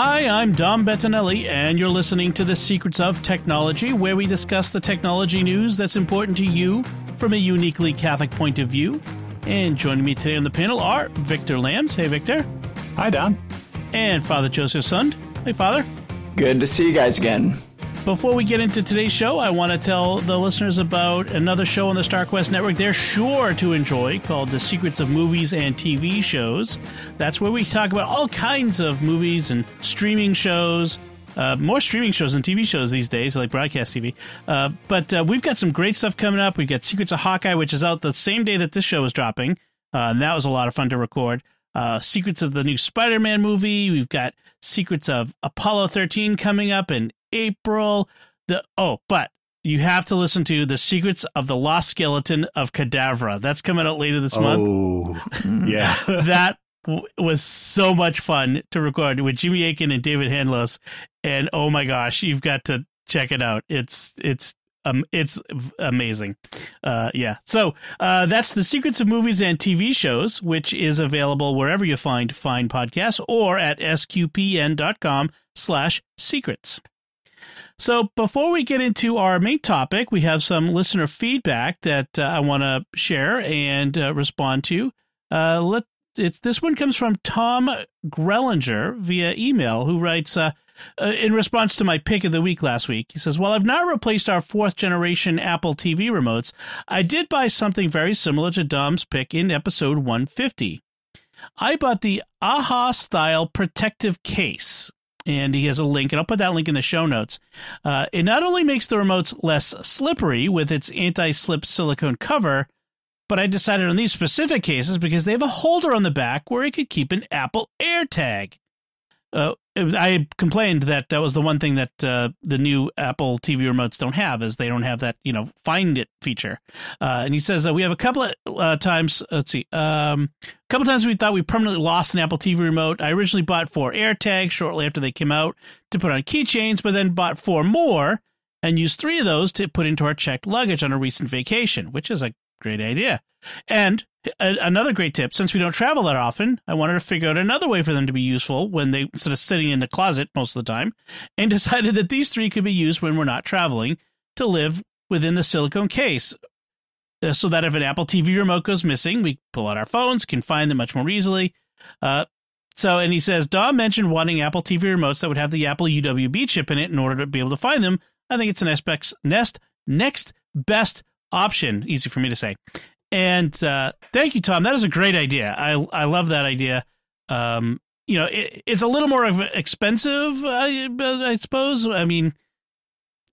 Hi, I'm Dom Bettinelli, and you're listening to The Secrets of Technology, where we discuss the technology news that's important to you from a uniquely Catholic point of view. And joining me today on the panel are Victor Lams. Hey, Victor. Hi, Dom. And Father Joseph Sund. Hey, Father. Good to see you guys again. Before we get into today's show, I want to tell the listeners about another show on the StarQuest network they're sure to enjoy called The Secrets of Movies and TV Shows. That's where we talk about all kinds of movies and streaming shows. Uh, more streaming shows than TV shows these days, like broadcast TV. Uh, but uh, we've got some great stuff coming up. We've got Secrets of Hawkeye, which is out the same day that this show is dropping. Uh, and that was a lot of fun to record. Uh, Secrets of the new Spider Man movie. We've got Secrets of Apollo 13 coming up in April. The oh, but you have to listen to the Secrets of the Lost Skeleton of Cadavra. That's coming out later this oh, month. yeah, that w- was so much fun to record with Jimmy Akin and David Handlos, and oh my gosh, you've got to check it out. It's it's um, it's amazing. Uh, yeah. So uh, that's the secrets of movies and TV shows, which is available wherever you find fine podcasts or at sqpn.com slash secrets. So before we get into our main topic, we have some listener feedback that uh, I want to share and uh, respond to. Uh, let it's this one comes from Tom Grellinger via email, who writes uh, uh, in response to my pick of the week last week. He says, "While I've not replaced our fourth generation Apple TV remotes, I did buy something very similar to Dom's pick in episode 150." I bought the AhaStyle protective case and he has a link, and I'll put that link in the show notes. Uh, it not only makes the remotes less slippery with its anti slip silicone cover, but I decided on these specific cases because they have a holder on the back where it could keep an Apple AirTag. Uh, I complained that that was the one thing that uh, the new Apple TV remotes don't have is they don't have that you know find it feature. Uh, and he says uh, we have a couple of uh, times. Let's see, um, a couple times we thought we permanently lost an Apple TV remote. I originally bought four AirTags shortly after they came out to put on keychains, but then bought four more and used three of those to put into our checked luggage on a recent vacation, which is a great idea. And another great tip since we don't travel that often, I wanted to figure out another way for them to be useful when they instead of sitting in the closet most of the time, and decided that these three could be used when we're not traveling to live within the silicone case. Uh, so that if an Apple TV remote goes missing, we pull out our phones, can find them much more easily. Uh, so, and he says, Dom mentioned wanting Apple TV remotes that would have the Apple UWB chip in it in order to be able to find them. I think it's an next, nest next best option. Easy for me to say. And uh, thank you, Tom. That is a great idea. I I love that idea. Um, you know, it, it's a little more expensive, I, I suppose. I mean,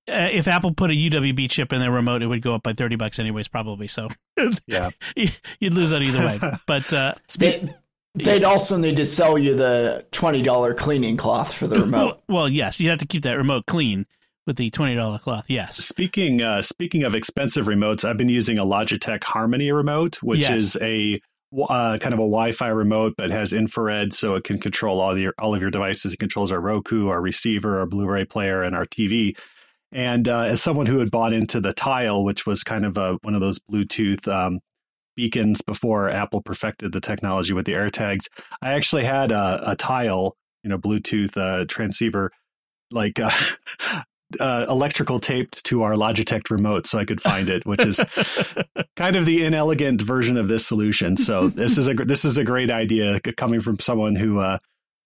uh, if Apple put a UWB chip in their remote, it would go up by thirty bucks anyways, probably. So yeah, you'd lose that either way. But uh, they, would also need to sell you the twenty dollar cleaning cloth for the remote. Well, well, yes, you'd have to keep that remote clean with the twenty dollar cloth. Yes. Speaking uh, speaking of expensive remotes, I've been using a Logitech Harmony remote, which yes. is a uh, kind of a Wi-Fi remote, but has infrared, so it can control all your all of your devices. It controls our Roku, our receiver, our Blu-ray player, and our TV. And uh, as someone who had bought into the Tile, which was kind of a, one of those Bluetooth um, beacons before Apple perfected the technology with the AirTags, I actually had a, a Tile, you know, Bluetooth uh, transceiver like uh, uh, electrical taped to our Logitech remote so I could find it, which is kind of the inelegant version of this solution. So this is a this is a great idea coming from someone who uh,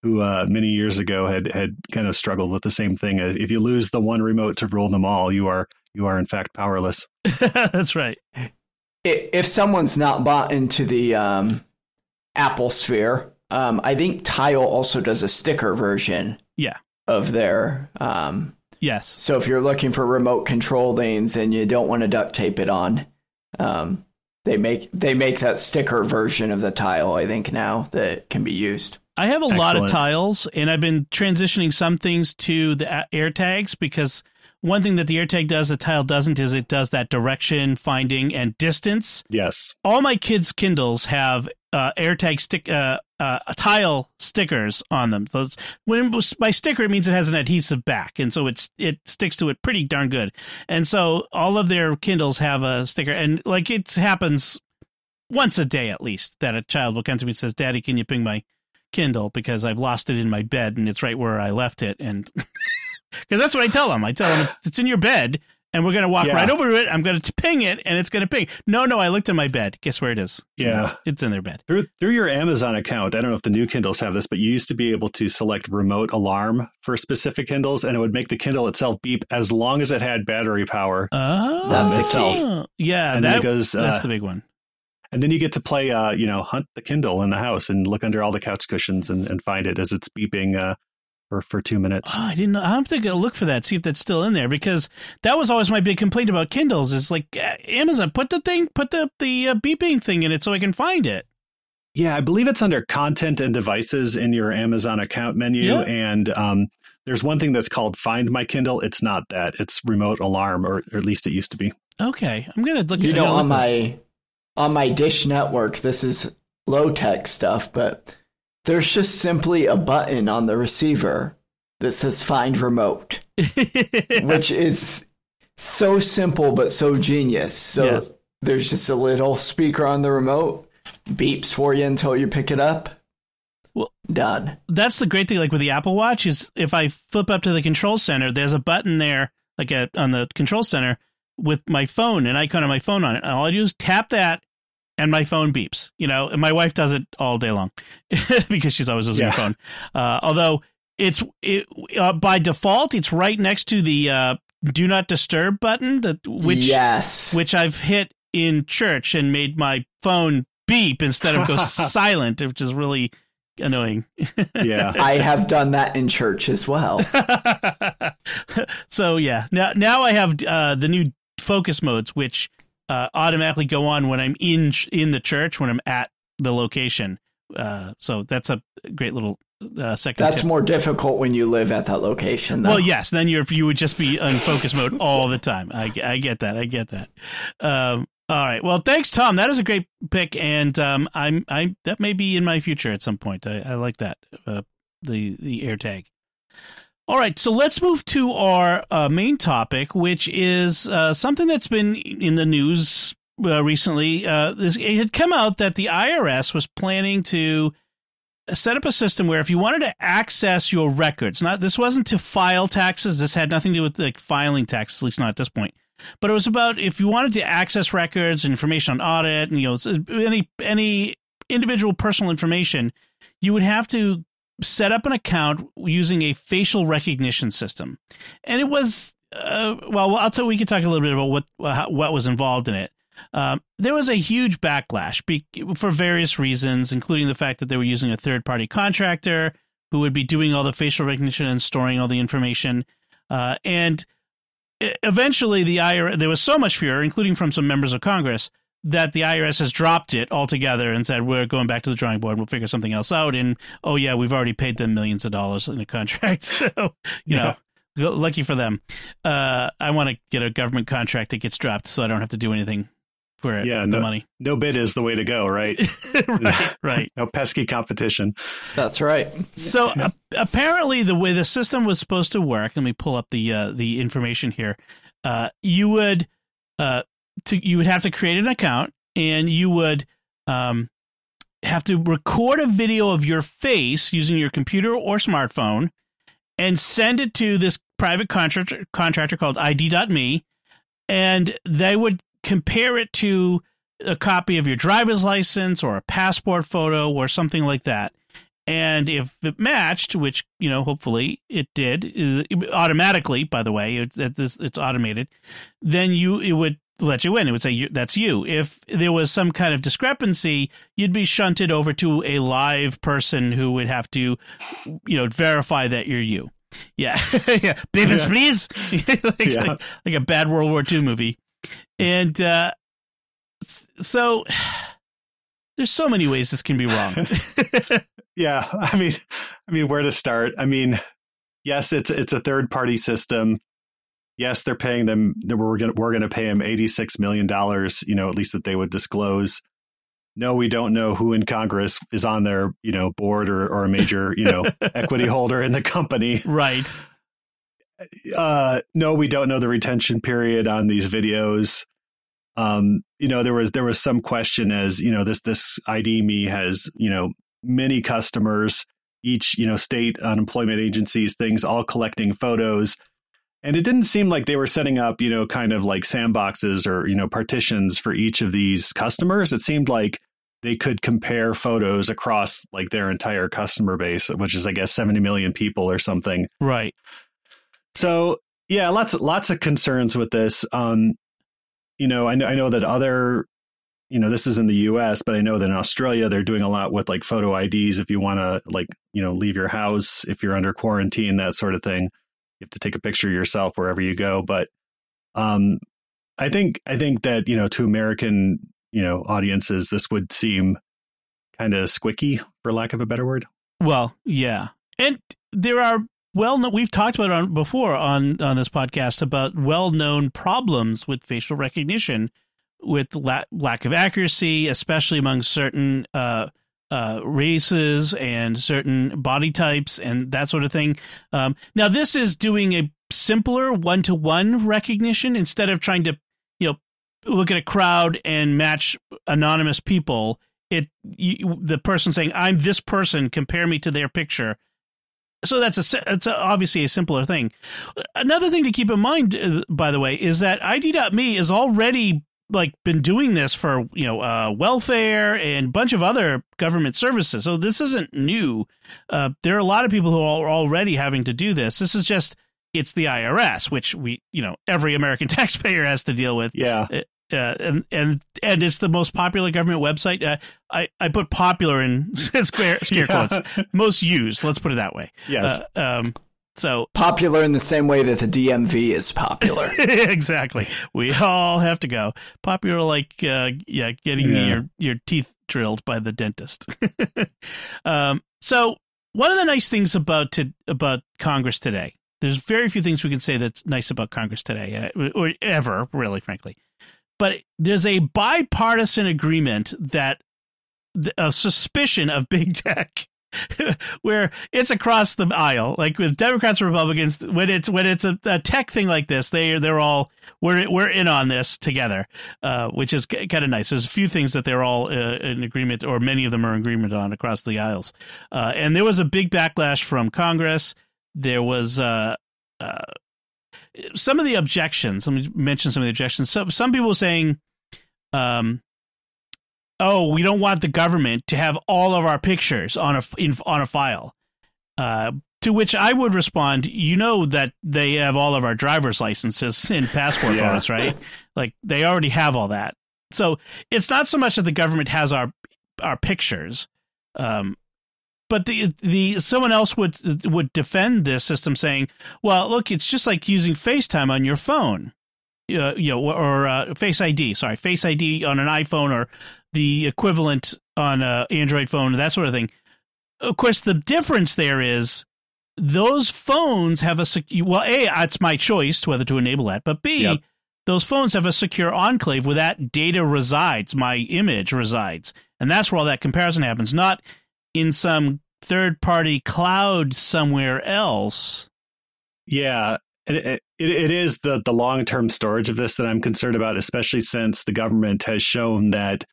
who uh, many years ago had had kind of struggled with the same thing. Uh, if you lose the one remote to rule them all, you are you are in fact powerless. That's right. If someone's not bought into the um, Apple Sphere, um, I think Tile also does a sticker version. Yeah. Of their um, Yes. So if you're looking for remote control lanes and you don't want to duct tape it on, um, they make they make that sticker version of the tile. I think now that can be used. I have a Excellent. lot of tiles, and I've been transitioning some things to the air tags because one thing that the AirTag does, the tile doesn't, is it does that direction finding and distance. Yes. All my kids' Kindles have uh, AirTag stick uh, uh, tile stickers on them. Those when by sticker it means it has an adhesive back, and so it's it sticks to it pretty darn good. And so all of their Kindles have a sticker, and like it happens once a day at least that a child will come to me and says, "Daddy, can you ping my Kindle because I've lost it in my bed and it's right where I left it." And because that's what I tell them. I tell them it's, it's in your bed, and we're gonna walk Yeah. right over to it. I'm gonna ping it, and it's gonna ping. No, no, I looked in my bed. Guess where it is? It's in Yeah. their- it's in their bed. Through through your Amazon account, I don't know if the new Kindles have this, but you used to be able to select remote alarm for specific Kindles, and it would make the Kindle itself beep as long as it had battery power. Oh, That's the key. Yeah, and then that, it goes, that's uh, the big one. and then you get to play, uh, you know, hunt the Kindle in the house and look under all the couch cushions and, and find it as it's beeping uh, for for two minutes. Oh, I didn't know. I'm thinking look for that, see if that's still in there because that was always my big complaint about Kindles. Is like uh, Amazon put the thing, put the the uh, beeping thing in it so I can find it. Yeah, I believe it's under content and devices in your Amazon account menu. Yeah. And um, there's one thing that's called Find My Kindle. It's not that. It's remote alarm, or, or at least it used to be. Okay, I'm gonna look. You at, know, on my on my Dish network, this is low tech stuff, but there's just simply a button on the receiver that says "Find Remote," which is so simple but so genius. So there's just a little speaker on the remote, beeps for you until you pick it up. Well- done. that's the great thing. Like with the Apple Watch, is if I flip up to the control center, there's a button there, like a, on the control center with my phone, an icon on my phone on it. All I do is tap that, and my phone beeps. You know, and my wife does it all day long because she's always using Yeah. her phone. Uh, although it's it, uh, by default, it's right next to the uh, do not disturb button, that which yes, which I've hit in church and made my phone beep instead of go silent, which is really annoying. Yeah. I have done that in church as well. so yeah, now now I have uh, the new focus modes, which uh, automatically go on when I'm in in the church when I'm at the location. Uh, so that's a great little uh, second. That's tip. more difficult when you live at that location. Though. Well, yes. Then you're you would just be on focus mode all the time. I, I get that. I get that. Um, all right. Well, thanks, Tom. That is a great pick, and um, I'm I that may be in my future at some point. I, I like that uh, the the AirTag. All right, so let's move to our uh, main topic, which is uh, something that's been in the news uh, recently. Uh, this, it had come out that the IRS was planning to set up a system where if you wanted to access your records, not this wasn't to file taxes. This had nothing to do with like filing taxes, at least not at this point. But it was about if you wanted to access records, information on audit, and you know any any individual personal information, you would have to set up an account using a facial recognition system. And it was uh, well, I'll tell we can talk a little bit about what how, what was involved in it. Um, there was a huge backlash be- for various reasons, including the fact that they were using a third party contractor who would be doing all the facial recognition and storing all the information. Uh, and eventually, the IRS, there was so much fear, including from some members of Congress, that the IRS has dropped it altogether and said, we're going back to the drawing board. We'll figure something else out. And oh, yeah, we've already paid them millions of dollars in a contract. So, you Yeah. know, lucky for them. Uh, I want to get a government contract that gets dropped so I don't have to do anything for it, Yeah, the no- money. No bid is the way to go, right? right, right. No pesky competition. That's right. So a- apparently, the way the system was supposed to work, let me pull up the uh, the information here. Uh, you would uh, to you would have to create an account, and you would um, have to record a video of your face using your computer or smartphone, and send it to this private contractor contractor called ID.me, and they would compare it to a copy of your driver's license or a passport photo or something like that. And if it matched, which you know, hopefully it did, uh, automatically. By the way, it, it's, it's automated. Then you it would let you in. It would say that's you. If there was some kind of discrepancy, you'd be shunted over to a live person who would have to, you know, verify that you're you. Yeah, yeah. Babies, Yeah. please. like, Yeah. like, like a bad World War II movie. And uh, so there's so many ways this can be wrong. yeah, I mean, I mean, where to start? I mean, yes, it's it's a third party system. Yes, they're paying them. We're going we're going to pay them eighty six million dollars. You know, at least that they would disclose. No, we don't know who in Congress is on their you know board or or a major you know equity holder in the company. Right. Uh, no, we don't know the retention period on these videos. Um, you know, there was there was some question as you know this this ID.me has you know many customers, each you know state unemployment agencies, things all collecting photos, and it didn't seem like they were setting up you know kind of like sandboxes or you know partitions for each of these customers. It seemed like they could compare photos across like their entire customer base, which is I guess seventy million people or something. Right. So yeah, lots lots of concerns with this. Um, you know, I know I know that other, you know, this is in the U.S., but I know that in Australia they're doing a lot with like photo IDs. If you want to like, you know, leave your house if you're under quarantine, that sort of thing, you have to take a picture of yourself wherever you go. But um, I think I think that you know to American you know audiences this would seem kind of squicky for lack of a better word. Well, yeah, and there are well we've talked about it on before on on this podcast about well-known problems with facial recognition with la- lack of accuracy especially among certain uh, uh, races and certain body types and that sort of thing. Um, now this is doing a simpler one-to-one recognition instead of trying to you know look at a crowd and match anonymous people. It you, the person saying i'm this person compare me to their picture. So that's a it's a, obviously a simpler thing. Another thing to keep in mind, uh, by the way, is that ID.me is already like been doing this for you know uh, welfare and a bunch of other government services. So this isn't new. Uh, there are a lot of people who are already having to do this. This is just it's the IRS, which we you know every American taxpayer has to deal with. Yeah. Uh, uh, and and and it's the most popular government website. Uh, I I put popular in scare, scare yeah. quotes, most used. Let's put it that way. Yes. Uh, um, so popular in the same way that the DMV is popular. exactly. We all have to go. Popular, like uh, yeah, getting yeah. your your teeth drilled by the dentist. um, so one of the nice things about to about Congress today. There's very few things we can say that's nice about Congress today, uh, or ever, really, frankly but there's a bipartisan agreement that a suspicion of big tech where it's across the aisle like with democrats and republicans when it's when it's a, a tech thing like this they they're all we're we're in on this together uh, which is kind of nice there's a few things that they're all uh, in agreement or many of them are in agreement on across the aisles uh, and there was a big backlash from congress there was uh, uh some of the objections. Let me mention some of the objections. So, some people saying, um, "Oh, we don't want the government to have all of our pictures on a in, on a file." Uh, to which I would respond, "You know that they have all of our driver's licenses and passport yeah. photos, right? Like they already have all that. So it's not so much that the government has our our pictures." Um, but the the someone else would would defend this system saying, "Well, look, it's just like using FaceTime on your phone, uh, you know, or uh, Face ID. Sorry, Face ID on an iPhone or the equivalent on an Android phone, that sort of thing." Of course, the difference there is those phones have a well, a it's my choice whether to enable that, but b yep. those phones have a secure enclave where that data resides, my image resides, and that's where all that comparison happens. Not in some third party cloud somewhere else. Yeah, it, it, it is the, the long term storage of this that I'm concerned about, especially since the government has shown that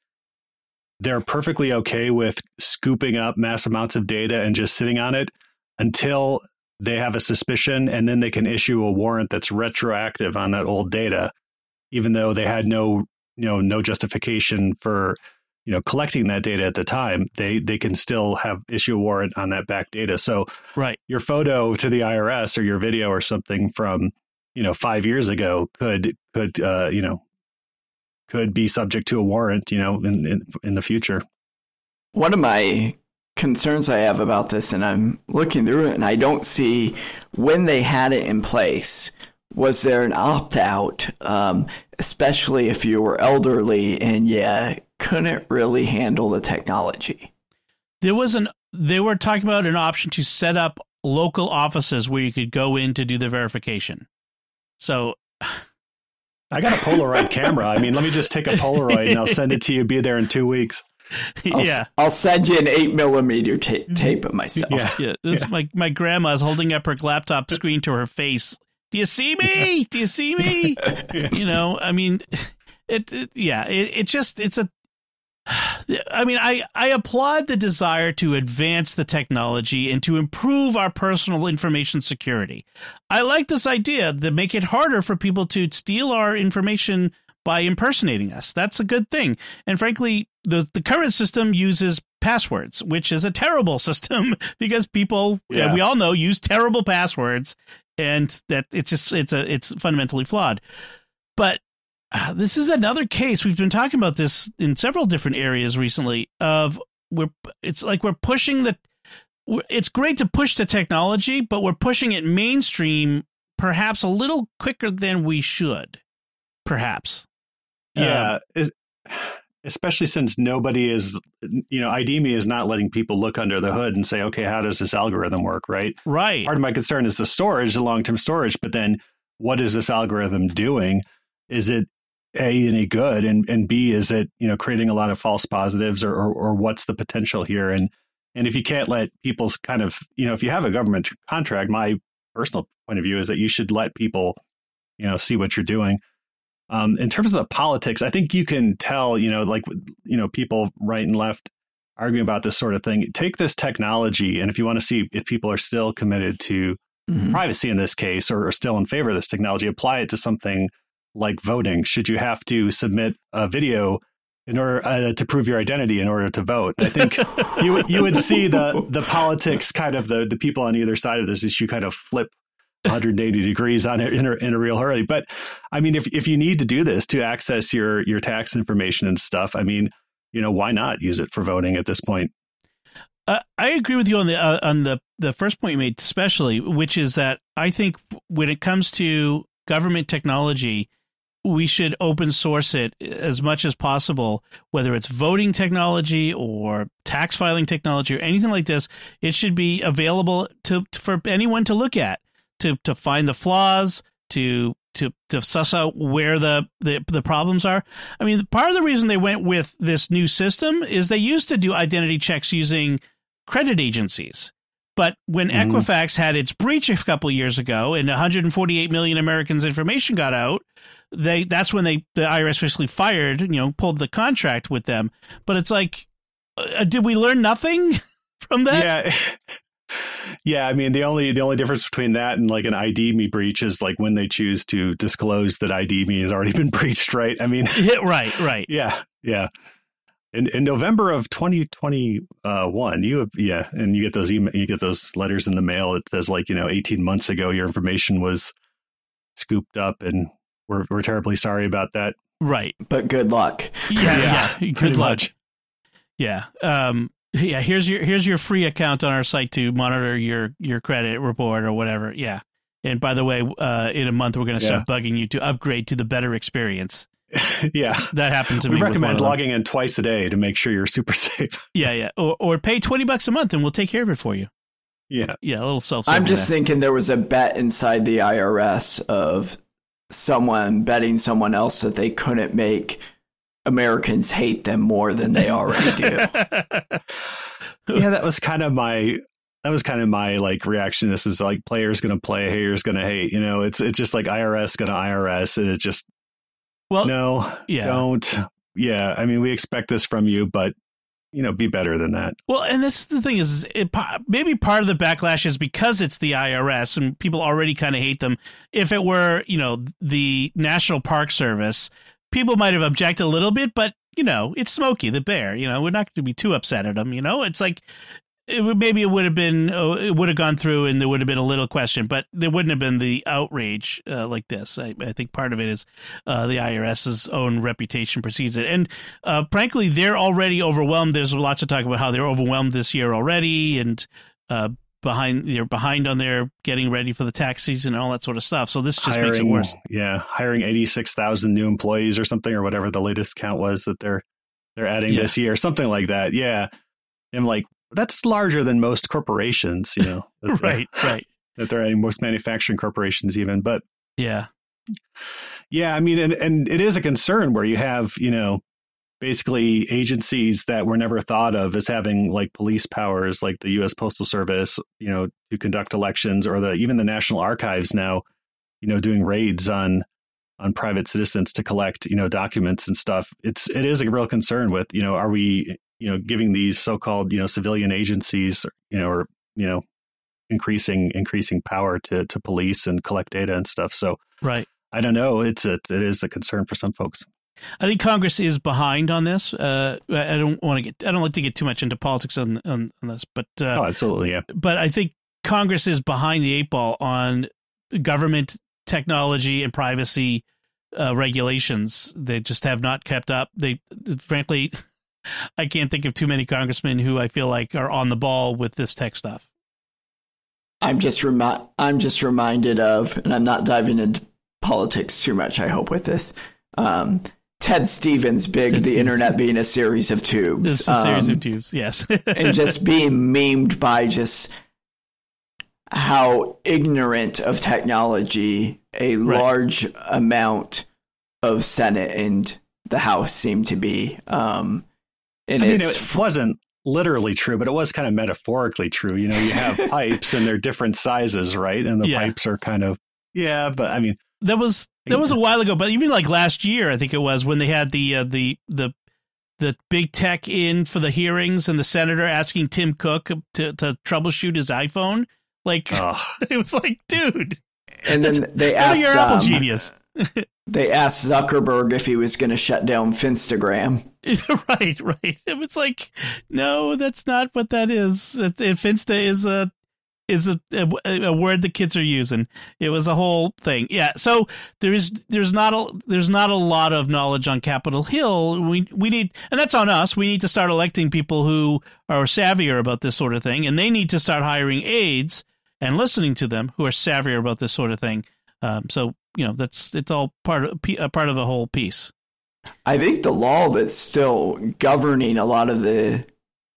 they're perfectly okay with scooping up mass amounts of data and just sitting on it until they have a suspicion and then they can issue a warrant that's retroactive on that old data even though they had no you know no justification for you know collecting that data at the time they they can still have issue a warrant on that back data. So right. your photo to the irs or your video or something from you know five years ago could could uh, you know could be subject to a warrant you know in, in in the future one of my concerns i have about this and i'm looking through it and i don't see when they had it in place was there an opt out, um, especially if you were elderly and yeah, couldn't really handle the technology? There was an they were talking about an option to set up local offices where you could go in to do the verification. So I got a Polaroid camera. I mean, let me just take a Polaroid and I'll send it to you. Be there in two weeks. I'll, yeah, I'll send you an eight millimeter ta- tape of myself. Yeah. yeah. This Yeah. My my grandma's holding up her laptop screen to her face. Do you see me? Do you see me? you know, I mean, it, it yeah, it, it just it's a. I mean, I, I applaud the desire to advance the technology and to improve our personal information security. I like this idea to make it harder for people to steal our information by impersonating us. That's a good thing. And frankly, the, the current system uses passwords, which is a terrible system because people, uh, Yeah. we all know, use terrible passwords and that it's just, it's a, it's fundamentally flawed. But uh, this is another case we've been talking about this in several different areas recently of we're it's like we're pushing the we're- it's great to push the technology but we're pushing it mainstream perhaps a little quicker than we should perhaps Yeah, Um, especially since nobody is, you know, ID.me is not letting people look under the hood and say, okay, how does this algorithm work, right? right Part of my concern is the storage, the long term storage, but then what is this algorithm doing? Is it a any good, and and b is it you know creating a lot of false positives, or or, or what's the potential here? And and if you can't let people's kind of you know if you have a government contract, my personal point of view is that you should let people you know see what you're doing. Um, in terms of the politics, I think you can tell, you know, like, you know, people right and left arguing about this sort of thing. Take this technology, and if you want to see if people are still committed to Mhm. privacy in this case or are still in favor of this technology, apply it to something like voting. Should you have to submit a video in order uh, to prove your identity in order to vote? I think you would- you would see the the politics kind of the the people on either side of this issue kind of flip 180 degrees on it in a, in a real hurry. But I mean, if if you need to do this to access your your tax information and stuff, I mean, you know, why not use it for voting at this point? Uh, I agree with you on the uh, on the the first point you made, especially, which is that I think when it comes to government technology, we should open source it as much as possible. Whether it's voting technology or tax filing technology or anything like this, it should be available to for anyone to look at to to find the flaws to to to suss out where the, the the problems are. I mean, part of the reason they went with this new system is they used to do identity checks using credit agencies. But when Mhm. Equifax had its breach a couple years ago and 148 million Americans' information got out, they that's when they the IRS basically fired, you know, pulled the contract with them. But it's like, uh, did we learn nothing from that? yeah yeah i mean the only the only difference between that and like an ID.me breach is like when they choose to disclose that ID.me has already been breached right i mean Yeah, right, right. yeah yeah in, in november of 2021 you have yeah and you get those email you get those letters in the mail it says like you know 18 months ago your information was scooped up and we're, we're terribly sorry about that Right. But good luck. Yeah, Yeah, yeah. Good luck. much. Yeah. Um yeah, here's your here's your free account on our site to monitor your your credit report or whatever. Yeah. And by the way, uh, in a month we're going to start bugging you to upgrade to the better experience. yeah That happened to we me. with one recommend logging in twice a day to make sure you're super safe Yeah, yeah. Or or pay twenty bucks a month and we'll take care of it for you. yeah Yeah, a little self. I'm just thinking there was a bet inside the IRS of someone betting someone else that they couldn't make Americans hate them more than they already do. yeah, that was kind of my that was kind of my like reaction. This is like players going to play, haters going to hate. You know, it's it's just like IRS going to IRS, and it just well, no, yeah. don't. Yeah, I mean, we expect this from you, but you know, be better than that. Well, and that's the thing is, it, maybe part of the backlash is because it's the IRS and people already kind of hate them. If it were, you know, the National Park Service, people might have objected a little bit, but you know, it's Smokey the Bear. You know, we're not going to be too upset at them. You know, it's like it maybe it would have been oh, it would have gone through and there would have been a little question, but there wouldn't have been the outrage uh, like this. I, I think part of it is uh, the IRS's own reputation precedes it, and uh, frankly, they're already overwhelmed. There's lots of talk about how they're overwhelmed this year already, and uh, behind they're behind on their getting ready for the tax season and all that sort of stuff. So this just hiring, makes it worse. Yeah, hiring eighty six thousand new employees or something or whatever the latest count was that they're they're adding yeah. this year, something like that. Yeah, I'm like that's larger than most corporations, you know. right, right. That they're adding most manufacturing corporations even, but yeah, yeah. I mean, and and it is a concern where you have you know basically agencies that were never thought of as having like police powers like the US Postal Service, you know, to conduct elections or the even the National Archives now, you know, doing raids on on private citizens to collect, you know, documents and stuff. It's it is a real concern with, you know, are we, you know, giving these so-called, you know, civilian agencies, you know, or, you know, increasing increasing power to to police and collect data and stuff. So Right. I don't know. It's a, it is a concern for some folks. I think Congress is behind on this. Uh, I don't want to get. I don't like to get too much into politics on on, on this, but uh, oh, absolutely, yeah. But I think Congress is behind the eight ball on government technology and privacy uh, regulations. They just have not kept up. They, frankly, I can't think of too many congressmen who I feel like are on the ball with this tech stuff. I'm just remi- I'm just reminded of, and I'm not diving into politics too much. I hope with this. Um, Ted Stevens big, Ted the Stevens. internet being a series of tubes. A um, series of um, tubes, yes. and just being memed by just how ignorant of technology a right. large amount of Senate and the House seem to be. Um, and I mean, it wasn't literally true, but it was kind of metaphorically true. You know, you have pipes and they're different sizes, right? And the yeah. pipes are kind of yeah, but I mean, that was that was a while ago, but even like last year, I think it was when they had the uh, the the the big tech in for the hearings and the senator asking Tim Cook to to troubleshoot his iPhone. Like oh. it was like, dude. And then they asked your Apple um, genius. they asked Zuckerberg if he was going to shut down Finstagram. right, right. It was like, no, that's not what that is. Finsta is a is a, a, a, word the kids are using. It was a whole thing. Yeah. So there's there's not a there's not a lot of knowledge on Capitol Hill. We we need and that's on us. We need to start electing people who are savvier about this sort of thing, and they need to start hiring aides and listening to them who are savvier about this sort of thing. Um, so you know that's it's all part of a part of the whole piece. I think the law that's still governing a lot of the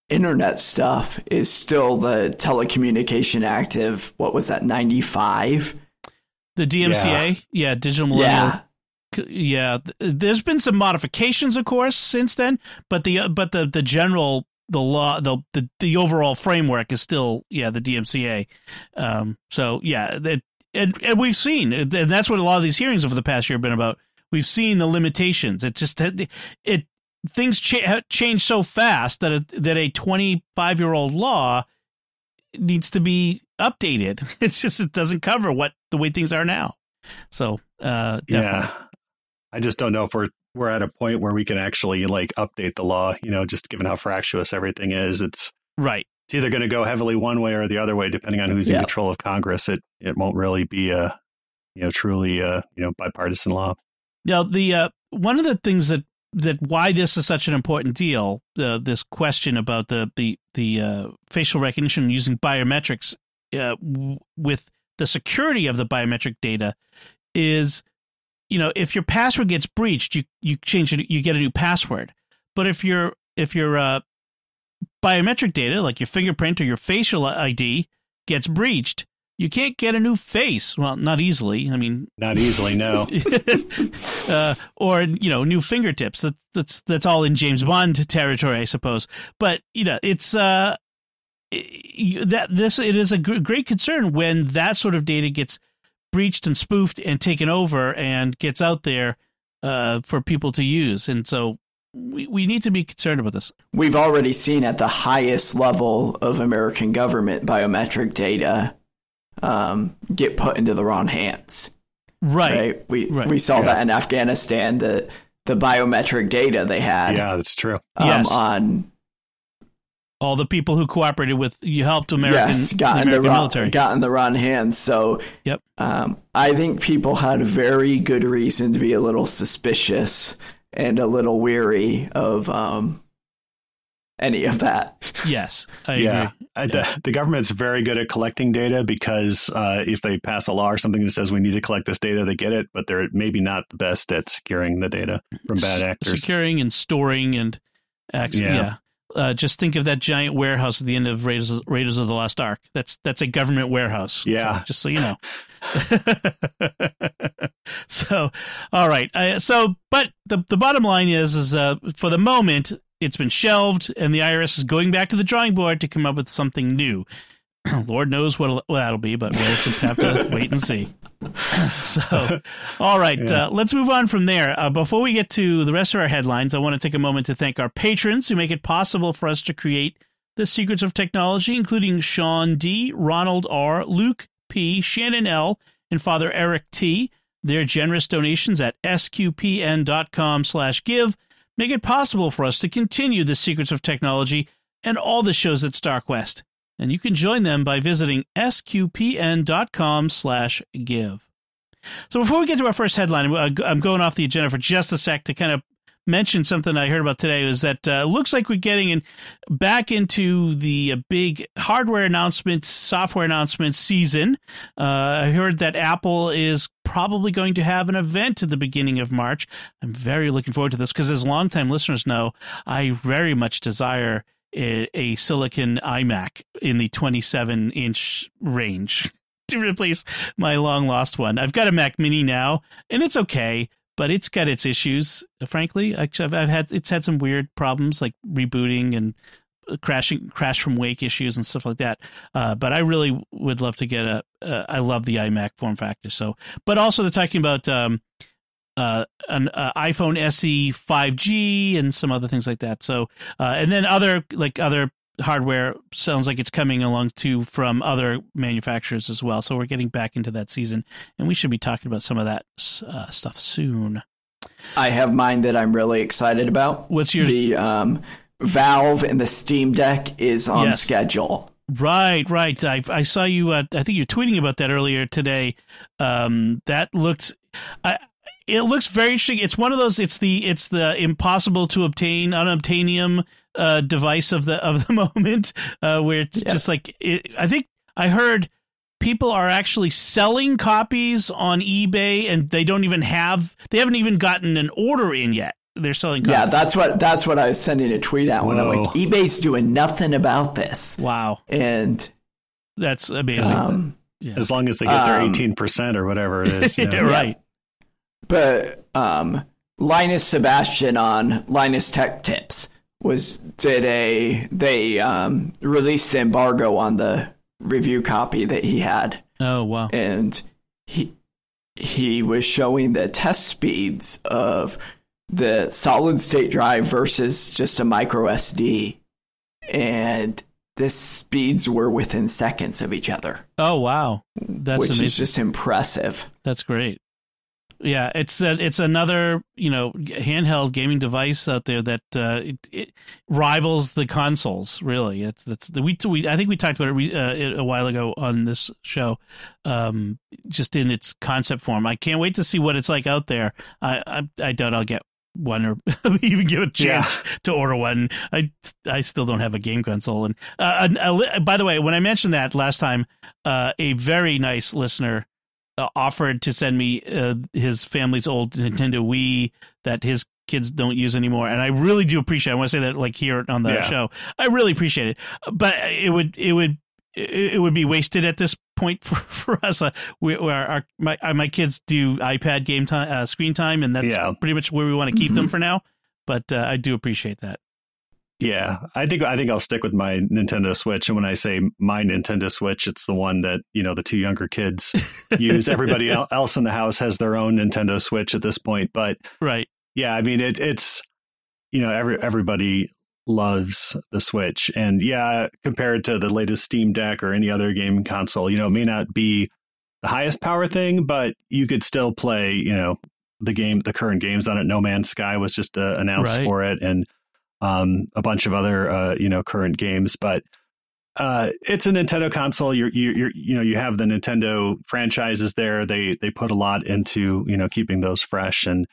internet stuff is still the Telecommunication Act of what was that, 95? The DMCA? Yeah, yeah Digital Millennial. Yeah. yeah. There's been some modifications, of course, since then, but the but the the general the law the the, the overall framework is still yeah the DMCA. Um, so yeah, that and, and we've seen and that's what a lot of these hearings over the past year have been about. We've seen the limitations. It just it things cha- change so fast that a, that a 25 year old law needs to be updated. It's just it doesn't cover what the way things are now. So uh, yeah, I just don't know if we're we're at a point where we can actually like update the law. You know, just given how fractious everything is, it's right. It's either going to go heavily one way or the other way, depending on who's in control of Congress. It it won't really be a you know truly a you know bipartisan law. Now the uh, one of the things that that why this is such an important deal. Uh, this question about the the the uh, facial recognition using biometrics uh, w- with the security of the biometric data is, you know, if your password gets breached, you you change it, you get a new password. But if your if your uh, biometric data, like your fingerprint or your facial ID, gets breached, you can't get a new face. Well, not easily. I mean, not easily, no. uh, or you know, new fingertips. That, that's that's all in James Bond territory, I suppose. But you know, it's uh, that this it is a great concern when that sort of data gets breached and spoofed and taken over and gets out there uh, for people to use. And so we, we need to be concerned about this. We've already seen at the highest level of American government biometric data um, get put into the wrong hands. Right. right? We right. we saw yeah. that in Afghanistan. The the biometric data they had. Yeah, that's true. Um, yes. On all the people who cooperated with you helped American, yes, got the American the wrong, military. got in the wrong hands. So yep. Um, I think people had very good reason to be a little suspicious and a little weary of um, any of that. Yes, I yeah. agree. The, the government's very good at collecting data because uh, if they pass a law or something that says we need to collect this data, they get it, but they're maybe not the best at securing the data from bad actors. Securing and storing and access. Yeah. yeah. Uh, just think of that giant warehouse at the end of Raiders, Raiders of the Lost Ark. That's that's a government warehouse. Yeah. So, just so you know. so, all right. Uh, so, but the the bottom line is, is uh, for the moment, it's been shelved, and the IRS is going back to the drawing board to come up with something new. Lord knows what that'll be, but we'll just have to wait and see. so, all right, yeah. uh, let's move on from there. Uh, before we get to the rest of our headlines, I want to take a moment to thank our patrons who make it possible for us to create the secrets of technology, including Sean D, Ronald R, Luke P, Shannon L, and Father Eric T. Their generous donations at sqpn.com/give make it possible for us to continue the secrets of technology and all the shows at StarQuest. And you can join them by visiting sqpn.com slash give. So before we get to our first headline, uh, I'm going off the agenda for just a sec to kind of mention something I heard about today is that uh, looks like we're getting in, back into the uh, big hardware announcements, software announcements season. Uh, I heard that Apple is probably going to have an event at the beginning of March. I'm very looking forward to this because, as longtime listeners know, I very much desire a, a silicon iMac in the 27 inch range to replace my long lost one. I've got a Mac Mini now, and it's okay but it's got its issues. Frankly, I've, I've had it's had some weird problems like rebooting and uh, crashing crash from wake issues and stuff like that. Uh, but I really would love to get a. Uh, I love the iMac form factor. So, but also they're talking about um, uh, an uh, iPhone SE 5G and some other things like that. So, uh, and then other like other hardware sounds like it's coming along too from other manufacturers as well. So we're getting back into that season, and we should be talking about some of that uh, stuff soon. I have mine that I'm really excited about. What's your the um, Valve and the Steam Deck is on yes. schedule. Right, right. I, I saw you. Uh, I think you're tweeting about that earlier today. Um, that looked. I, it looks very interesting. It's one of those. It's the it's the impossible to obtain unobtainium uh, device of the of the moment, uh, where it's yeah. just like it, I think I heard people are actually selling copies on eBay, and they don't even have they haven't even gotten an order in yet. They're selling. Copies. Yeah, that's what that's what I was sending a tweet out when I'm like, eBay's doing nothing about this. Wow, and that's amazing. Um, yeah. As long as they get their um, eighteen um, percent or whatever it is, yeah. right. But um, Linus Sebastian on Linus Tech Tips was did a they um, released the embargo on the review copy that he had. Oh wow! And he he was showing the test speeds of the solid state drive versus just a micro SD, and the speeds were within seconds of each other. Oh wow, that's which amazing. is just impressive. That's great. Yeah, it's a, it's another you know handheld gaming device out there that uh, it, it rivals the consoles. Really, it's the, we, we I think we talked about it uh, a while ago on this show, um, just in its concept form. I can't wait to see what it's like out there. I I, I doubt I'll get one or even give a chance yeah. to order one. I I still don't have a game console. And uh, by the way, when I mentioned that last time, uh, a very nice listener uh, offered to send me uh, his family's old Nintendo Wii that his kids don't use anymore, and I really do appreciate. It. I want to say that like here on the yeah. show, I really appreciate it. But it would it would it would be wasted at this point for, for us. Uh, we, our, our my uh, my kids do iPad game time, uh, screen time, and that's yeah. pretty much where we want to keep them for now. But uh, I do appreciate that. Yeah, I think I think I'll stick with my Nintendo Switch. And when I say my Nintendo Switch, it's the one that you know the two younger kids use. Everybody else in the house has their own Nintendo Switch at this point. But right, yeah, I mean it, it's you know every everybody loves the Switch, and yeah, compared to the latest Steam Deck or any other game console, you know, it may not be the highest power thing, but you could still play you know the game, the current games on it. No Man's Sky was just uh, announced right. for it, and um, a bunch of other uh, you know current games, but uh, it's a Nintendo console. You're, you're, you know, you have the Nintendo franchises there. They they put a lot into you know keeping those fresh, and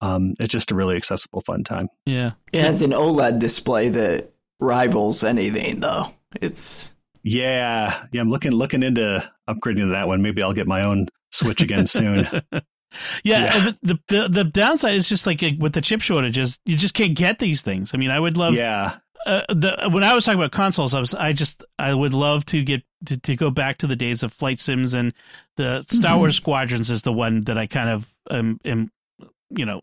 um, it's just a really accessible, fun time. Yeah, it has an OLED display that rivals anything, though. It's yeah, yeah. I'm looking looking into upgrading to that one. Maybe I'll get my own Switch again soon. yeah, the, the the downside is just like with the chip shortages, you just can't get these things. I mean, I would love. Yeah. Uh, the when I was talking about consoles, I was I just I would love to get to, to go back to the days of flight sims and the Star mm-hmm. Wars Squadrons is the one that I kind of um, am you know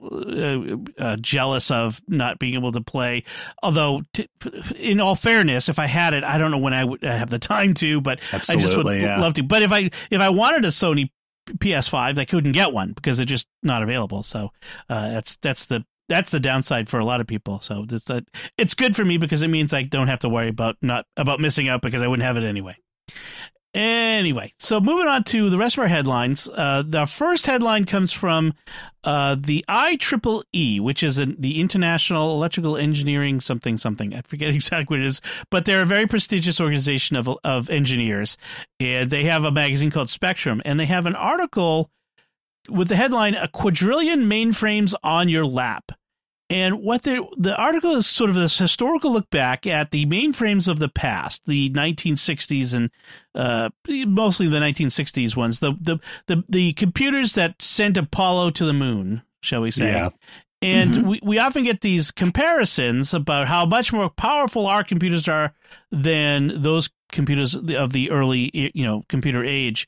uh, uh, jealous of not being able to play. Although, t- in all fairness, if I had it, I don't know when I would have the time to, but Absolutely, I just would yeah. love to. But if I if I wanted a Sony PS5, I couldn't get one because it's just not available. So uh, that's that's the that's the downside for a lot of people. So it's good for me because it means I don't have to worry about not about missing out because I wouldn't have it anyway. Anyway, so moving on to the rest of our headlines. Uh, the first headline comes from uh, the IEEE, which is an, the International Electrical Engineering something something. I forget exactly what it is, but they're a very prestigious organization of of engineers, and they have a magazine called Spectrum, and they have an article with the headline "A Quadrillion Mainframes on Your Lap." And what the the article is sort of this historical look back at the mainframes of the past, the 1960s and uh, mostly the 1960s ones, the, the the the computers that sent Apollo to the moon, shall we say? Yeah. And mm-hmm. we, we often get these comparisons about how much more powerful our computers are than those computers of the early you know computer age.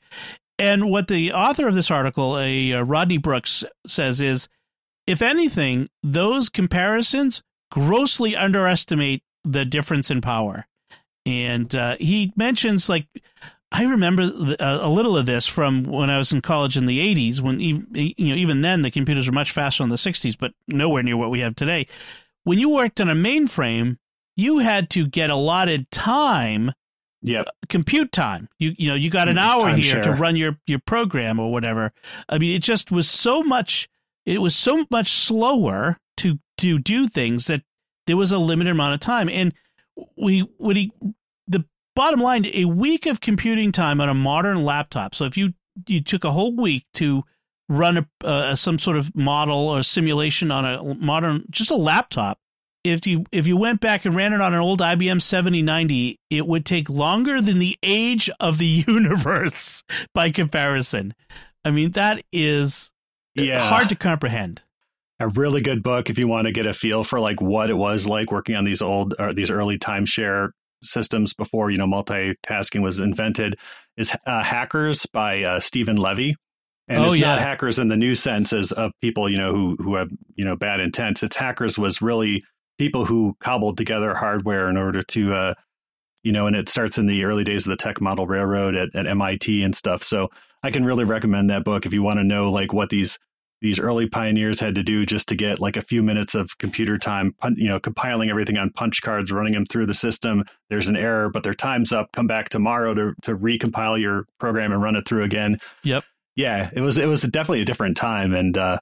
And what the author of this article, a uh, Rodney Brooks, says is if anything, those comparisons grossly underestimate the difference in power. And uh, he mentions, like, I remember a, a, little of this from when I was in college in the 80s, when, you know, even then the computers were much faster in the 60s, but nowhere near what we have today. When you worked on a mainframe, you had to get allotted time yep. compute time. You you know you got an it's hour here share. to run your your program or whatever. I mean, it just was so much it was so much slower to to do things that there was a limited amount of time. And we when he the bottom line a week of computing time on a modern laptop. So if you you took a whole week to run a, uh, some sort of model or simulation on a modern just a laptop if you if you went back and ran it on an old IBM 7090 it would take longer than the age of the universe by comparison. I mean that is yeah. hard to comprehend. A really good book if you want to get a feel for like what it was like working on these old or these early timeshare systems before you know multitasking was invented is uh, Hackers by uh, Steven Levy. And oh, it's yeah. not hackers in the new sense as of people you know who who have you know bad intents. It's hackers was really people who cobbled together hardware in order to uh, you know, and it starts in the early days of the tech model railroad at, at MIT and stuff. So I can really recommend that book if you want to know like what these these early pioneers had to do just to get like a few minutes of computer time, you know, compiling everything on punch cards, running them through the system. There's an error, but their time's up. Come back tomorrow to to recompile your program and run it through again. Yep. Yeah, it was it was definitely a different time, and uh,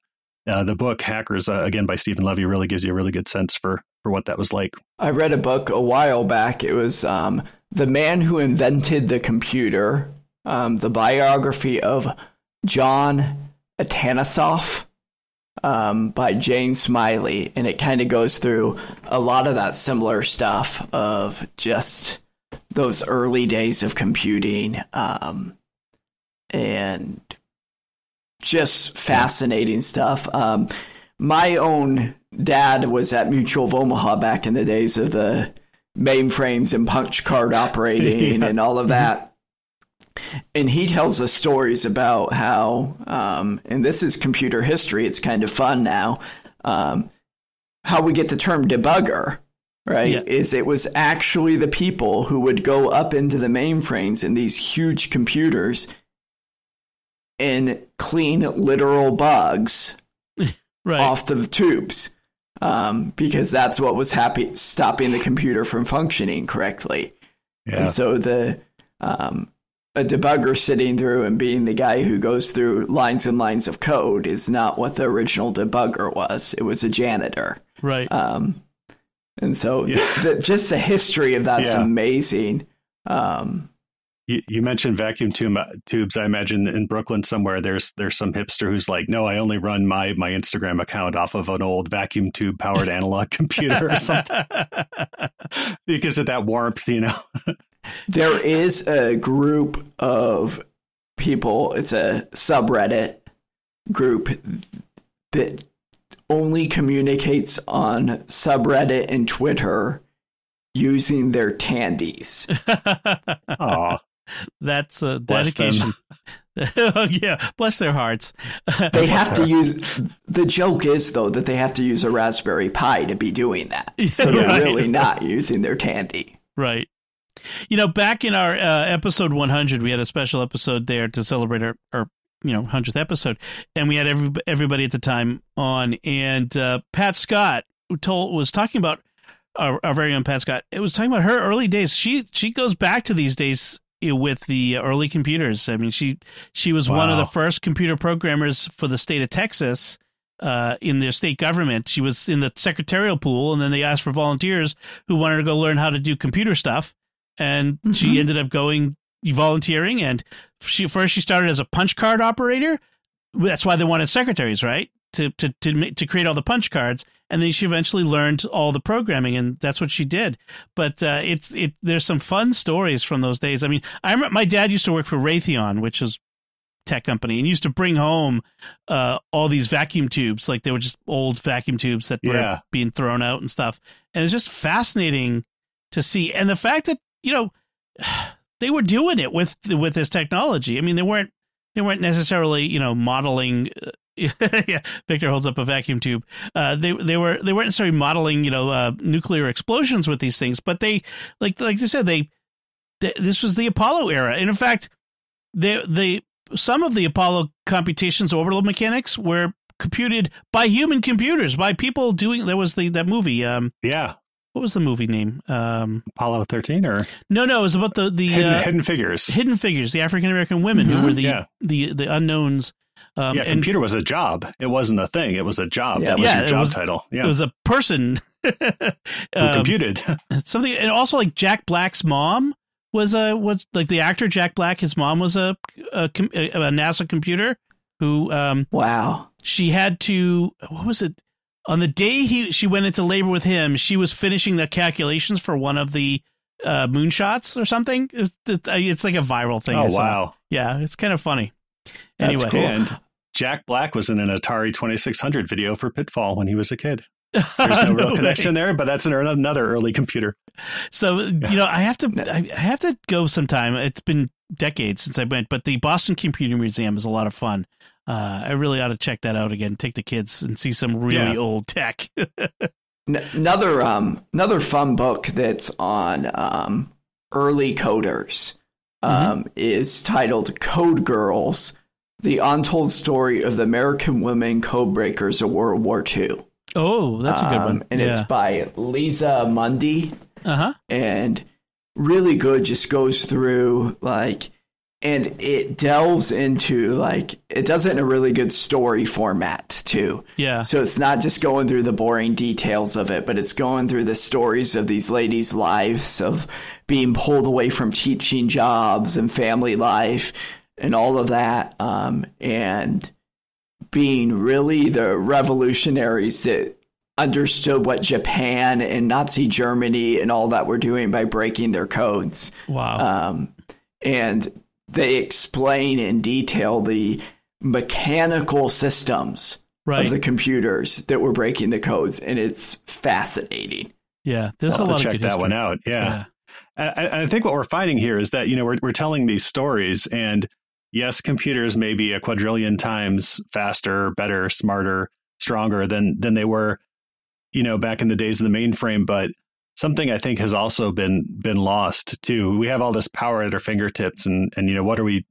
uh, the book Hackers uh, again by Steven Levy really gives you a really good sense for for what that was like. I read a book a while back. It was um, the man who invented the computer um, the biography of John Atanasoff um, by Jane Smiley, and it kind of goes through a lot of that similar stuff of just those early days of computing um, and just fascinating stuff. Um, my own dad was at Mutual of Omaha back in the days of the mainframes and punch card operating yeah. and all of that and he tells us stories about how, um, and this is computer history. It's kind of fun now. Um, how we get the term debugger, right? Yeah. Is it was actually the people who would go up into the mainframes in these huge computers and clean literal bugs right. off the tubes. Um, because that's what was happy stopping the computer from functioning correctly. Yeah. And so the um, a debugger sitting through and being the guy who goes through lines and lines of code is not what the original debugger was. It was a janitor. Right. Um, and so yeah. the, the, just the history of that's yeah. amazing. Um, You, you mentioned vacuum tube, tubes. I imagine in Brooklyn somewhere there's there's some hipster who's like, no, I only run my my Instagram account off of an old vacuum tube powered analog computer or something because of that warmth, you know. there is a group of people. It's a subreddit group that only communicates on subreddit and Twitter using their tandies. Aw. That's a Bless dedication. oh, yeah, bless their hearts. They have to use the joke is though that they have to use a Raspberry Pi to be doing that. So they're Right. really not using their tandy. Right. You know, back in our uh, episode 100, we had a special episode there to celebrate our, our you know, 100th episode, and we had every, everybody at the time on. And uh, Pat Scott told was talking about our, our very own Pat Scott. It was talking about her early days. She she goes back to these days eh, with the early computers. I mean, she she was one of the first computer programmers for the state of Texas uh, in their state government. She was in the secretarial pool, and then they asked for volunteers who wanted to go learn how to do computer stuff. And she Mhm. ended up going volunteering. And she first she started as a punch card operator. That's why they wanted secretaries, right? To to to to create all the punch cards. And then she eventually learned all the programming, and that's what she did. But uh, it's it. There's some fun stories from those days. I mean, I remember my dad used to work for Raytheon, which is tech company and used to bring home uh, all these vacuum tubes like they were just old vacuum tubes that were Yeah. being thrown out and stuff and it's just fascinating to see and the fact that you know they were doing it with with this technology i mean they weren't they weren't necessarily you know modeling yeah victor holds up a vacuum tube uh, they they were they weren't necessarily modeling you know uh, nuclear explosions with these things but they like like I said they, this was the apollo era and in fact they they some of the Apollo computations, orbital mechanics, were computed by human computers, by people doing. There was the that movie. Um, Yeah. What was the movie name? Um, Apollo 13 or no, no, it was about the the Hidden, uh, Hidden Figures. hidden figures, the African American women who Mhm. were the Yeah. the the unknowns. Um, yeah, and computer was a job. It wasn't a thing. It was a job. Yeah. that was Yeah, your job was- title. it was a person. Who Um, computed. something, and also like Jack Black's mom was a was like the actor Jack Black. His mom was a a, a, a NASA computer who um Wow. she had to what was it on the day he she went into labor with him she was finishing the calculations for one of the uh moonshots or something it's, it's like a viral thing oh, wow. yeah it's kind of funny That's anyway cool. And Jack Black was in an Atari 2600 video for Pitfall when he was a kid. There's no real way. connection there, but that's an, another early computer. so you know i have to I have to go sometime it's been decades since i went but the boston computer museum is a lot of fun uh i really ought to check that out again take the kids and see some really Yeah. old tech. N- another um another fun book that's on um early coders um is titled Code Girls: The Untold Story of the American Women Code Breakers of World War II. oh that's a good Um, one And it's by Liza Mundy. Uh-huh. And really good just goes through like and it delves into like it does it in a really good story format too. yeah So it's not just going through the boring details of it, but it's going through the stories of these ladies' lives of being pulled away from teaching jobs and family life and all of that. Um, and being really the revolutionaries that understood what Japan and Nazi Germany and all that were doing by breaking their codes. wow Um, and they explain in detail the mechanical systems right of the computers that were breaking the codes, and it's fascinating. Yeah, there's I'll a lot to of check good that history. one out. Yeah. I, I- I think what we're finding here is that, you know, we're, we're telling these stories and yes, computers may be a quadrillion times faster, better, smarter, stronger than, than they were, you know, back in the days of the mainframe. But something I think has also been, been lost too. We have all this power at our fingertips and, and, you know, what are we,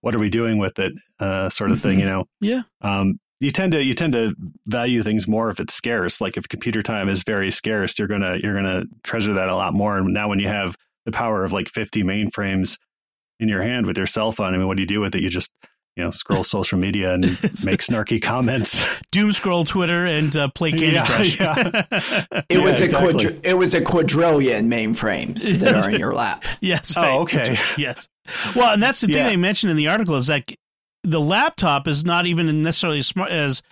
what are we doing with it? Uh, sort of thing, Mhm. you know? Yeah. Um, you tend to you tend to value things more if it's scarce. Like if computer time is very scarce, you're gonna you're gonna treasure that a lot more. And now when you have the power of like 50 mainframes in your hand with your cell phone, I mean, what do you do with it? You just you know scroll social media and make snarky comments, doom scroll Twitter, and uh, play Candy Yeah, Crush. yeah. It Yeah, was a exactly. quadr- it was a quadrillion mainframes that are in your lap. yes. Oh, okay. Yes. Well, and that's the thing Yeah. they mentioned in the article is that the laptop is not even necessarily as smart as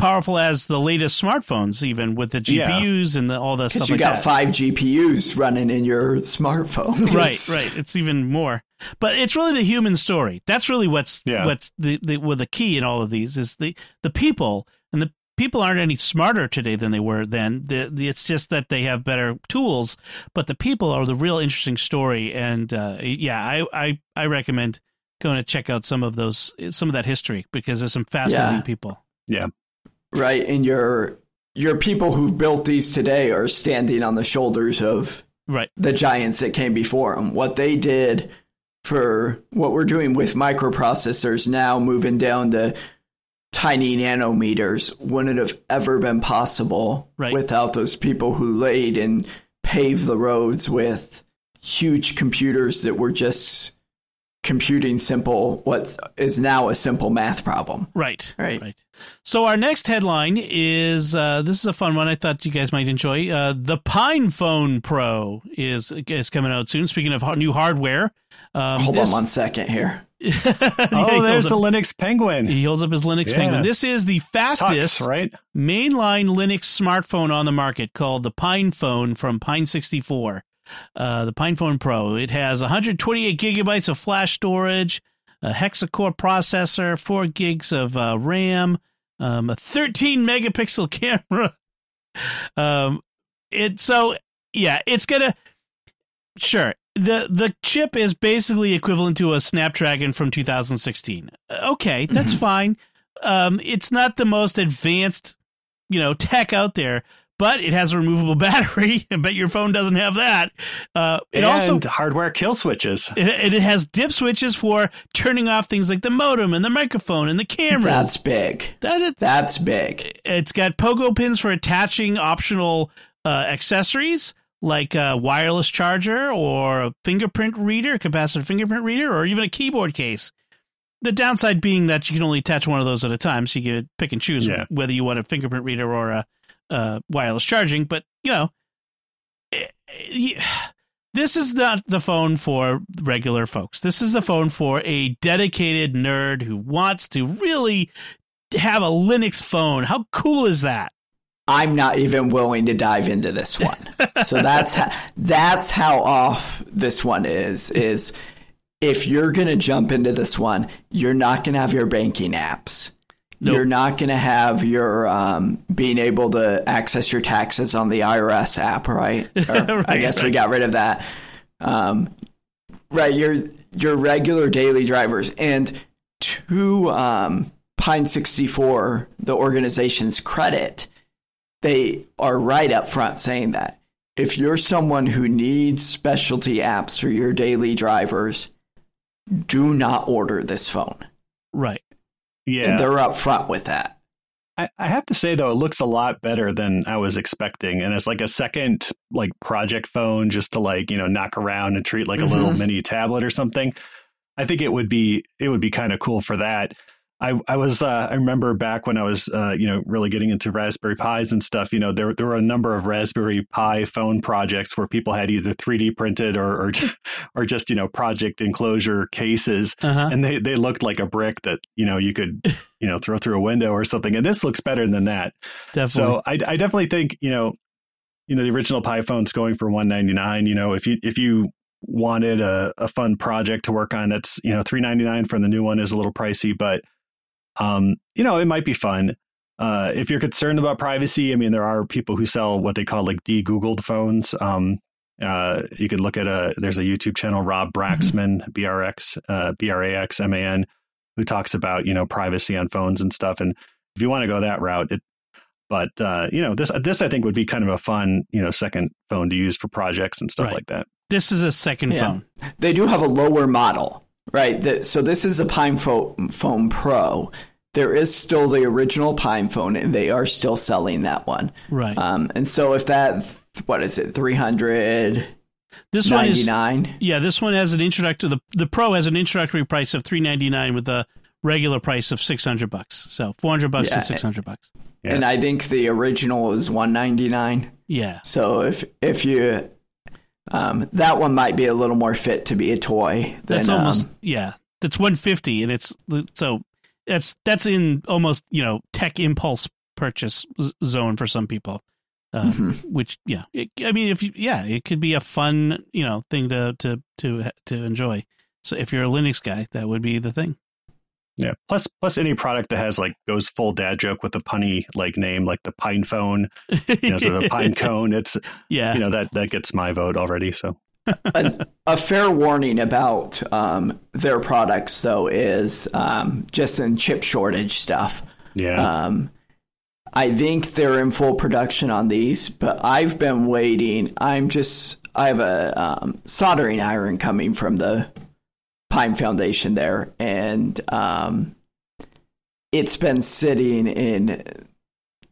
powerful as the latest smartphones, even with the Yeah. GPUs and the, all the Because stuff you like got that. five GPUs running in your smartphone. right right it's even more but it's really the human story that's really what's Yeah. what's the, the well, the key in all of these is the the people and the people aren't any smarter today than they were then the, the it's just that they have better tools but the people are the real interesting story and uh, yeah i i i recommend going to check out some of those some of that history because there's some fascinating people. Yeah. people right? And your your people who've built these today are standing on the shoulders of right the giants that came before them. What they did for what we're doing with microprocessors now, moving down to tiny nanometers, wouldn't have ever been possible Right. without those people who laid and paved the roads with huge computers that were just computing simple what is now a simple math problem. Right. Right. Right. So our next headline is uh, this is a fun one. I thought you guys might enjoy. Uh, the Pine Phone Pro is is coming out soon. Speaking of new hardware, um, Hold this- on one second here. Yeah, Oh, there's the up, Linux Penguin. he holds up his Linux Yeah. Penguin. This is the fastest Tux, right? mainline Linux smartphone on the market called the Pine Phone from Pine 64. Uh, the Pinephone Pro. It has 128 gigabytes of flash storage, a hexa-core processor, 4 gigs of uh, RAM, um, a 13 megapixel camera. Um, it so yeah, it's gonna sure the the chip is basically equivalent to a Snapdragon from 2016. Uh, Okay, that's fine. Um, it's not the most advanced, you know, tech out there, but it has a removable battery. I bet your phone doesn't have that. Uh, it and also hardware kill switches. it, it has dip switches for turning off things like the modem and the microphone and the camera. That's big. that is, That's big. it's got pogo pins for attaching optional uh, accessories like a wireless charger or a fingerprint reader, a capacitive fingerprint reader, or even a keyboard case. The downside being that you can only attach one of those at a time, so you can pick and choose Yeah. whether you want a fingerprint reader or a, uh wireless charging. But you know, eh, eh, this is not the phone for regular folks. This is the phone for a dedicated nerd who wants to really have a Linux phone. How cool is that? I'm not even willing to dive into this one. so that's how, that's how off this one is. Is if you're gonna jump into this one, you're not gonna have your banking apps. Nope. You're not gonna have your um, being able to access your taxes on the IRS app, right? Or I Right, guess we got rid of that. Um, right, your your regular daily drivers and to um, Pine 64, the organization's credit, they are right up front saying that if you're someone who needs specialty apps for your daily drivers, do not order this phone. Right. Yeah. And they're up front with that. I, I have to say though, it looks a lot better than I was expecting, and it's like a second like project phone just to like you know knock around and treat like a little Mhm. mini tablet or something. I think it would be it would be kind of cool for that. I I was uh, I remember back when I was uh, you know really getting into Raspberry Pis and stuff. You know there there were a number of Raspberry Pi phone projects where people had either 3D printed or or, or just you know project enclosure cases Uh huh. and they they looked like a brick that you know you could you know throw through a window or something and this looks better than that Definitely. so I, I definitely think you know you know the original pi phone's going for 199 you know if you if you wanted a, a fun project to work on that's you know 399 for the new one is a little pricey but um you know it might be fun uh if you're concerned about privacy i mean there are people who sell what they call like de-googled phones um uh, you could look at a there's a YouTube channel Rob Braxman BRX uh, B-R-A-X-M-A-N who talks about you know privacy on phones and stuff and if you want to go that route it but uh, you know this this I think would be kind of a fun you know second phone to use for projects and stuff Right. like that this is a second Yeah. phone. They do have a lower model, right? The, so this is a Pine Pho- Phone Pro. There is still the original Pine Phone, and they are still selling that one. Right. Um, and so if that, what is it, three hundred this one is nine? yeah. This one has an introductory. The the Pro has an introductory price of three ninety nine with a regular price of 600 bucks. So 400 bucks Yeah. to 600 bucks. Yeah. And I think the original is 199. Yeah. So if if you um, that one might be a little more fit to be a toy than That's almost um, yeah. That's 150 and it's so that's that's in almost, you know, tech impulse purchase z- zone for some people. Um, which yeah, it, I mean if you yeah, it could be a fun, you know, thing to to to to enjoy. So if you're a Linux guy, that would be the thing. Yeah. Plus, plus any product that has like goes full dad joke with a punny like name, like the Pine Phone, you know, sort of a Pine Cone. It's yeah. you know that that gets my vote already. So a, a fair warning about um, their products though is um, just in chip shortage stuff. yeah, Um, I think they're in full production on these, but I've been waiting. I'm just I have a um, soldering iron coming from the Pine Foundation there, and um, it's been sitting in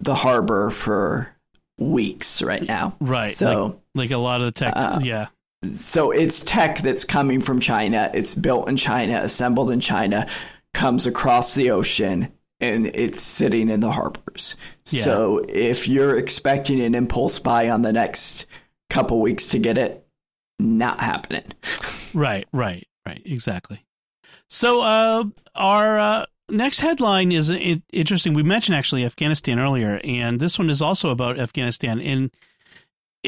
the harbor for weeks right now. right. So like, like a lot of the tech Uh, yeah. So it's tech that's coming from China. It's built in China, assembled in China, comes across the ocean, and it's sitting in the harbors. Yeah. So if you're expecting an impulse buy on the next couple weeks to get it, not happening. Right, right, right. Exactly. So, uh, our uh, next headline is interesting. We mentioned actually Afghanistan earlier, and this one is also about Afghanistan. And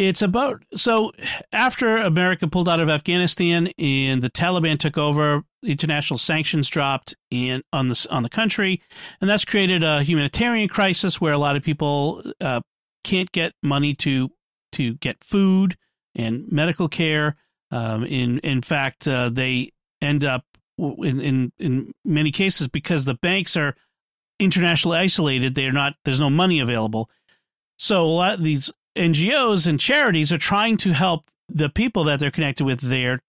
it's about so after America pulled out of Afghanistan and the Taliban took over, international sanctions dropped and on the on the country, and that's created a humanitarian crisis where a lot of people uh, can't get money to to get food and medical care. Um, in in fact, uh, they end up in, in in many cases because the banks are internationally isolated. They're not. There's no money available. So a lot of these NGOs and charities are trying to help the people that they're connected with there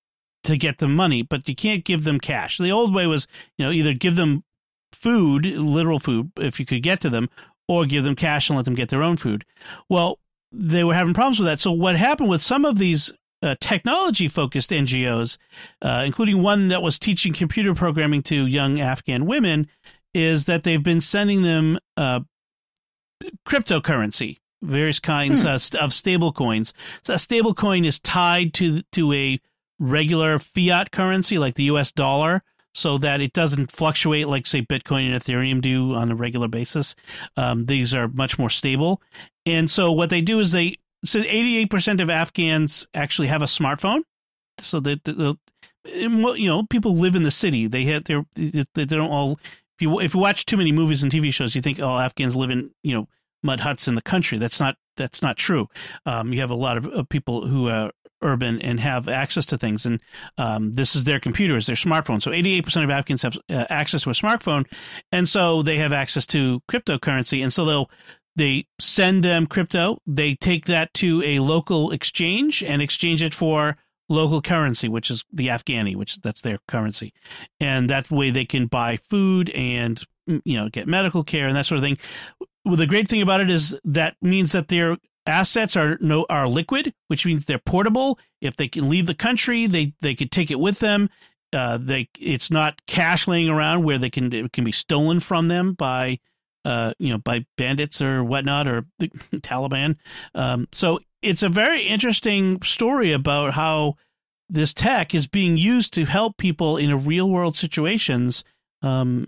to get them money, but you can't give them cash. The old way was, you know, either give them food, literal food, if you could get to them, or give them cash and let them get their own food. Well, they were having problems with that. So what happened with some of these uh, technology focused NGOs, uh, including one that was teaching computer programming to young Afghan women, is that they've been sending them uh, cryptocurrency, various kinds Hmm. uh, st- of stable coins. So a stable coin is tied to to a regular fiat currency like the US dollar so that it doesn't fluctuate like say Bitcoin and Ethereum do on a regular basis. Um, these are much more stable. And so what they do is they so 88% of Afghans actually have a smartphone. So that the, you know people live in the city. They have they're they don't all if you if you watch too many movies and TV shows, you think oh Afghans live in you know mud huts in the country. That's not that's not true. Um, you have a lot of, of people who are urban and have access to things, and um, this is their computers, their smartphone. So 88% of Afghans have uh, access to a smartphone, and so they have access to cryptocurrency, and so they'll they send them crypto. They take that to a local exchange and exchange it for local currency, which is the Afghani, which that's their currency, and that way they can buy food and you know get medical care and that sort of thing. Well, the great thing about it is that means that their assets are no are liquid, which means they're portable. If they can leave the country, they they could take it with them. Uh, they it's not cash laying around where they can it can be stolen from them by uh you know by bandits or whatnot or the Taliban. Um, so it's a very interesting story about how this tech is being used to help people in real world situations. Um,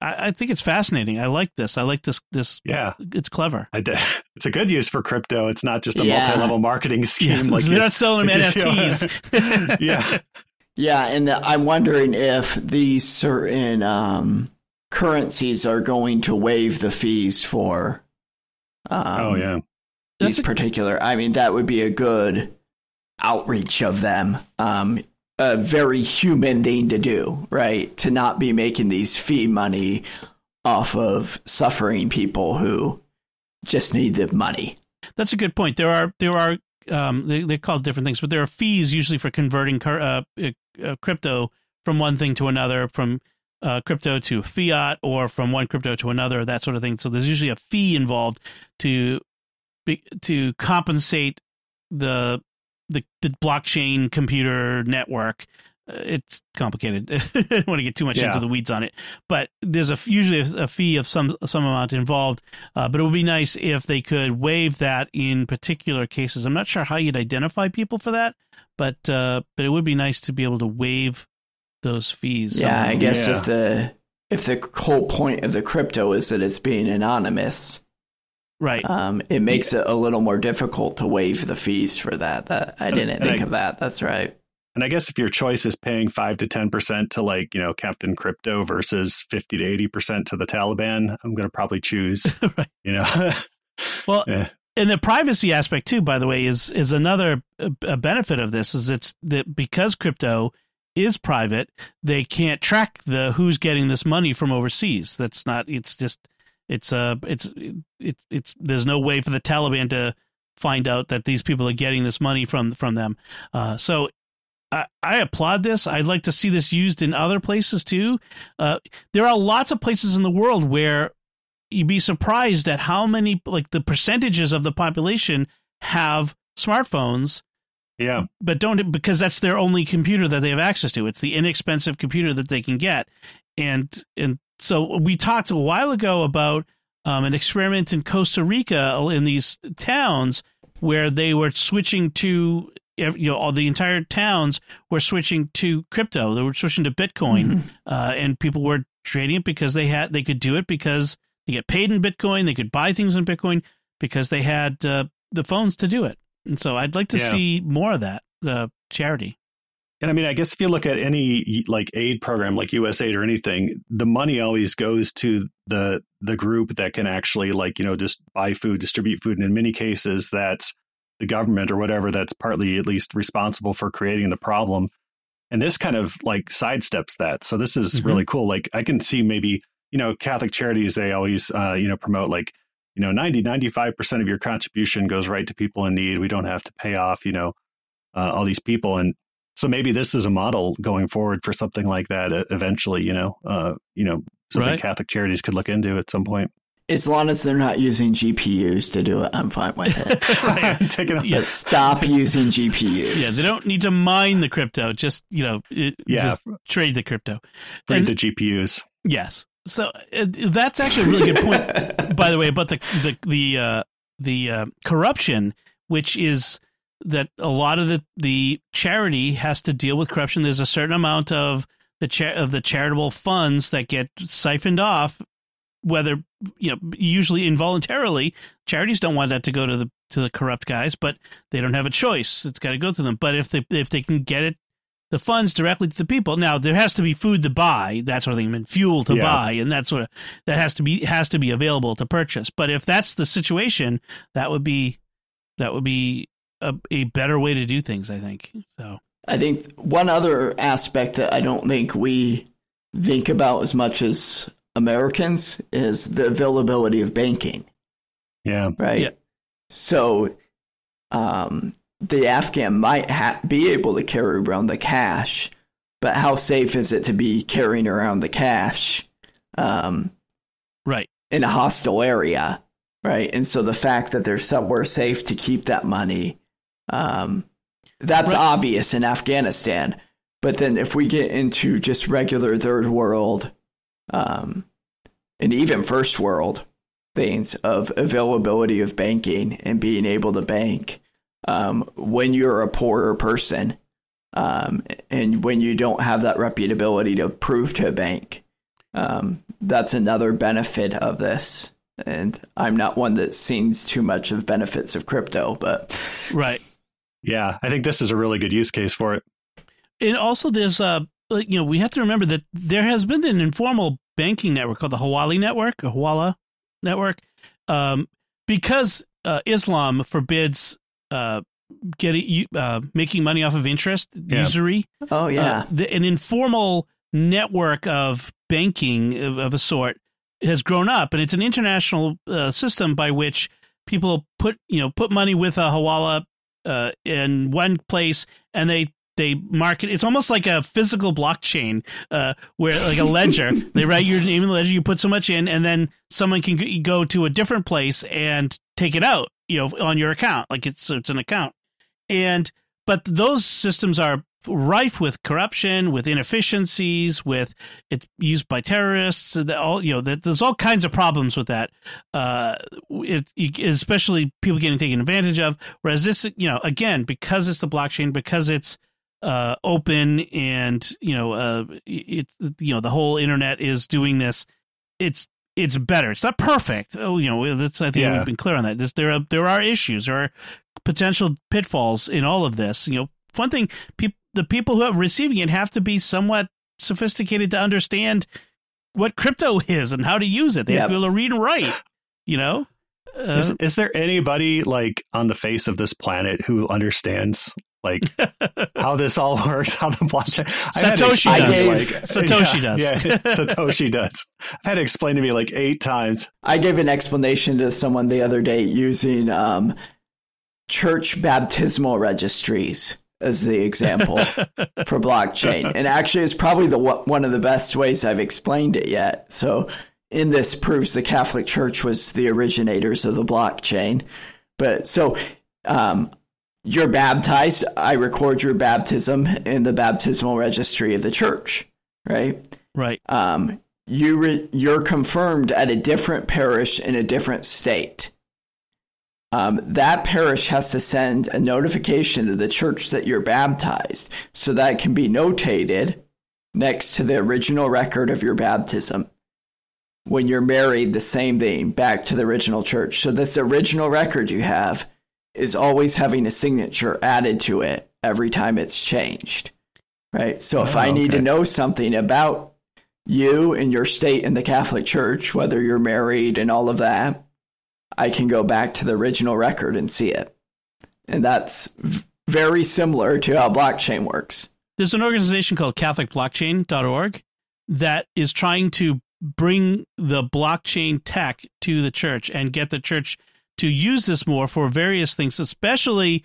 I, I think it's fascinating. I like this. I like this. This yeah, it's clever. I did. It's a good use for crypto. It's not just a Yeah. multi-level marketing scheme. Yeah, like they're you- not selling them it just, you know, NFTs. yeah, Yeah, and the, I'm wondering if these certain um, currencies are going to waive the fees for. Um, oh yeah, these That's a- particular. I mean, that would be a good outreach of them. Um, a very human thing to do, right? To not be making these fee money off of suffering people who just need the money. That's a good point. There are there are um, they they call different things, but there are fees usually for converting uh, uh, uh, crypto from one thing to another, from uh, crypto to fiat, or from one crypto to another, that sort of thing. So there's usually a fee involved to to compensate the the the blockchain computer network it's complicated. I don't want to get too much yeah. into the weeds on it, but there's a usually a, a fee of some some amount involved. Uh, but it would be nice if they could waive that in particular cases. I'm not sure how you'd identify people for that, but uh, but it would be nice to be able to waive those fees. Yeah, I guess yeah. if the if the whole point of the crypto is that it's being anonymous, right? Um, it makes yeah. it a little more difficult to waive the fees for that. That I didn't and think I, of that. That's right. And I guess if your choice is paying five to ten percent to like you know Captain Crypto versus fifty to eighty percent to the Taliban, I'm going to probably choose. right. You know. well, yeah. and the privacy aspect too, by the way, is is another a benefit of this. Is it's that because crypto is private, they can't track the who's getting this money from overseas. That's not. It's just. It's uh. It's it's it's. There's no way for the Taliban to find out that these people are getting this money from from them. Uh, so I, I, applaud this. I'd like to see this used in other places too. Uh, there are lots of places in the world where you'd be surprised at how many, like the percentages of the population have smartphones yeah. But don't because that's their only computer that they have access to. It's the inexpensive computer that they can get. And and so we talked a while ago about um, an experiment in Costa Rica in these towns where they were switching to you know all the entire towns were switching to crypto. They were switching to Bitcoin, mm-hmm. uh, and people were trading it because they had they could do it because they get paid in Bitcoin. They could buy things in Bitcoin because they had uh, the phones to do it. And so I'd like to yeah. see more of that uh, charity. And I mean, I guess if you look at any like aid program, like USAID or anything, the money always goes to the the group that can actually like you know just buy food, distribute food, and in many cases, that's the government or whatever that's partly at least responsible for creating the problem. And this kind of like sidesteps that. So this is mm-hmm. really cool. Like I can see maybe you know Catholic charities they always uh, you know promote like you know 90 95% of your contribution goes right to people in need we don't have to pay off you know uh, all these people and so maybe this is a model going forward for something like that eventually you know uh, you know something right. catholic charities could look into at some point as long as they're not using GPUs to do it, I'm fine with it. right, taking yeah. Stop using GPUs. Yeah, they don't need to mine the crypto. Just you know, it, yeah. just trade the crypto. Trade the GPUs. Yes, so uh, that's actually a really good point, by the way, about the the the uh, the uh, corruption, which is that a lot of the the charity has to deal with corruption. There's a certain amount of the cha- of the charitable funds that get siphoned off, whether you know usually involuntarily. Charities don't want that to go to the to the corrupt guys, but they don't have a choice. It's got to go to them. But if they if they can get it the funds directly to the people. Now there has to be food to buy, that sort of thing, and fuel to yeah. buy, and that sort of that has to be has to be available to purchase. But if that's the situation, that would be that would be a, a better way to do things. I think so. I think one other aspect that I don't think we think about as much as Americans is the availability of banking. Yeah. Right. Yeah. So, um, the Afghan might ha- be able to carry around the cash, but how safe is it to be carrying around the cash? Um, right. In a hostile area, right? And so the fact that there's somewhere safe to keep that money, um, that's right. obvious in Afghanistan. But then if we get into just regular third world, um, and even first world things of availability of banking and being able to bank, um, when you're a poorer person um, and when you don't have that reputability to prove to a bank. Um, that's another benefit of this. And I'm not one that sees too much of benefits of crypto, but right. Yeah, I think this is a really good use case for it. And also, there's uh, you know, we have to remember that there has been an informal banking network called the Hawali Network, a Hawala Network, um, because uh, Islam forbids uh, getting uh, making money off of interest, yeah. usury. Oh yeah, uh, the, an informal network of banking of, of, a sort has grown up, and it's an international uh, system by which people put you know put money with a hawala uh, in one place, and they they market it's almost like a physical blockchain uh, where like a ledger. They write your name in the ledger you put so much in and then someone can go to a different place and take it out you know on your account like it's it's an account. And but those systems are rife with corruption, with inefficiencies, with it's used by terrorists. All you know, that there's all kinds of problems with that. Uh, it, especially people getting taken advantage of. Whereas this, you know, again, because it's the blockchain, because it's uh, open and you know, uh, it you know, the whole internet is doing this. It's it's better. It's not perfect. Oh, you know, that's I think yeah. we've been clear on that. There's, there are there are issues, there are potential pitfalls in all of this. You know, one thing pe- the people who are receiving it have to be somewhat sophisticated to understand what crypto is and how to use it. They yep. have to be able to read and write. You know. Uh, is, is there anybody like on the face of this planet who understands like how this all works, how the blockchain. Satoshi does. Like, Satoshi yeah, does. Yeah, Satoshi does. I've had it explained to me like eight times. I gave an explanation to someone the other day using um, church baptismal registries as the example for blockchain, and actually, it's probably the one of the best ways I've explained it yet. So, in this proves the Catholic Church was the originators of the blockchain. But so um, you're baptized, I record your baptism in the baptismal registry of the church, right? Right. Um, you re- you're confirmed at a different parish in a different state. Um, that parish has to send a notification to the church that you're baptized, so that can be notated next to the original record of your baptism. When you're married, the same thing, back to the original church. So this original record you have is always having a signature added to it every time it's changed. Right. So if oh, I need okay. to know something about you and your state in the Catholic Church, whether you're married and all of that, I can go back to the original record and see it. And that's v- very similar to how blockchain works. There's an organization called CatholicBlockchain.org that is trying to bring the blockchain tech to the church and get the church to use this more for various things, especially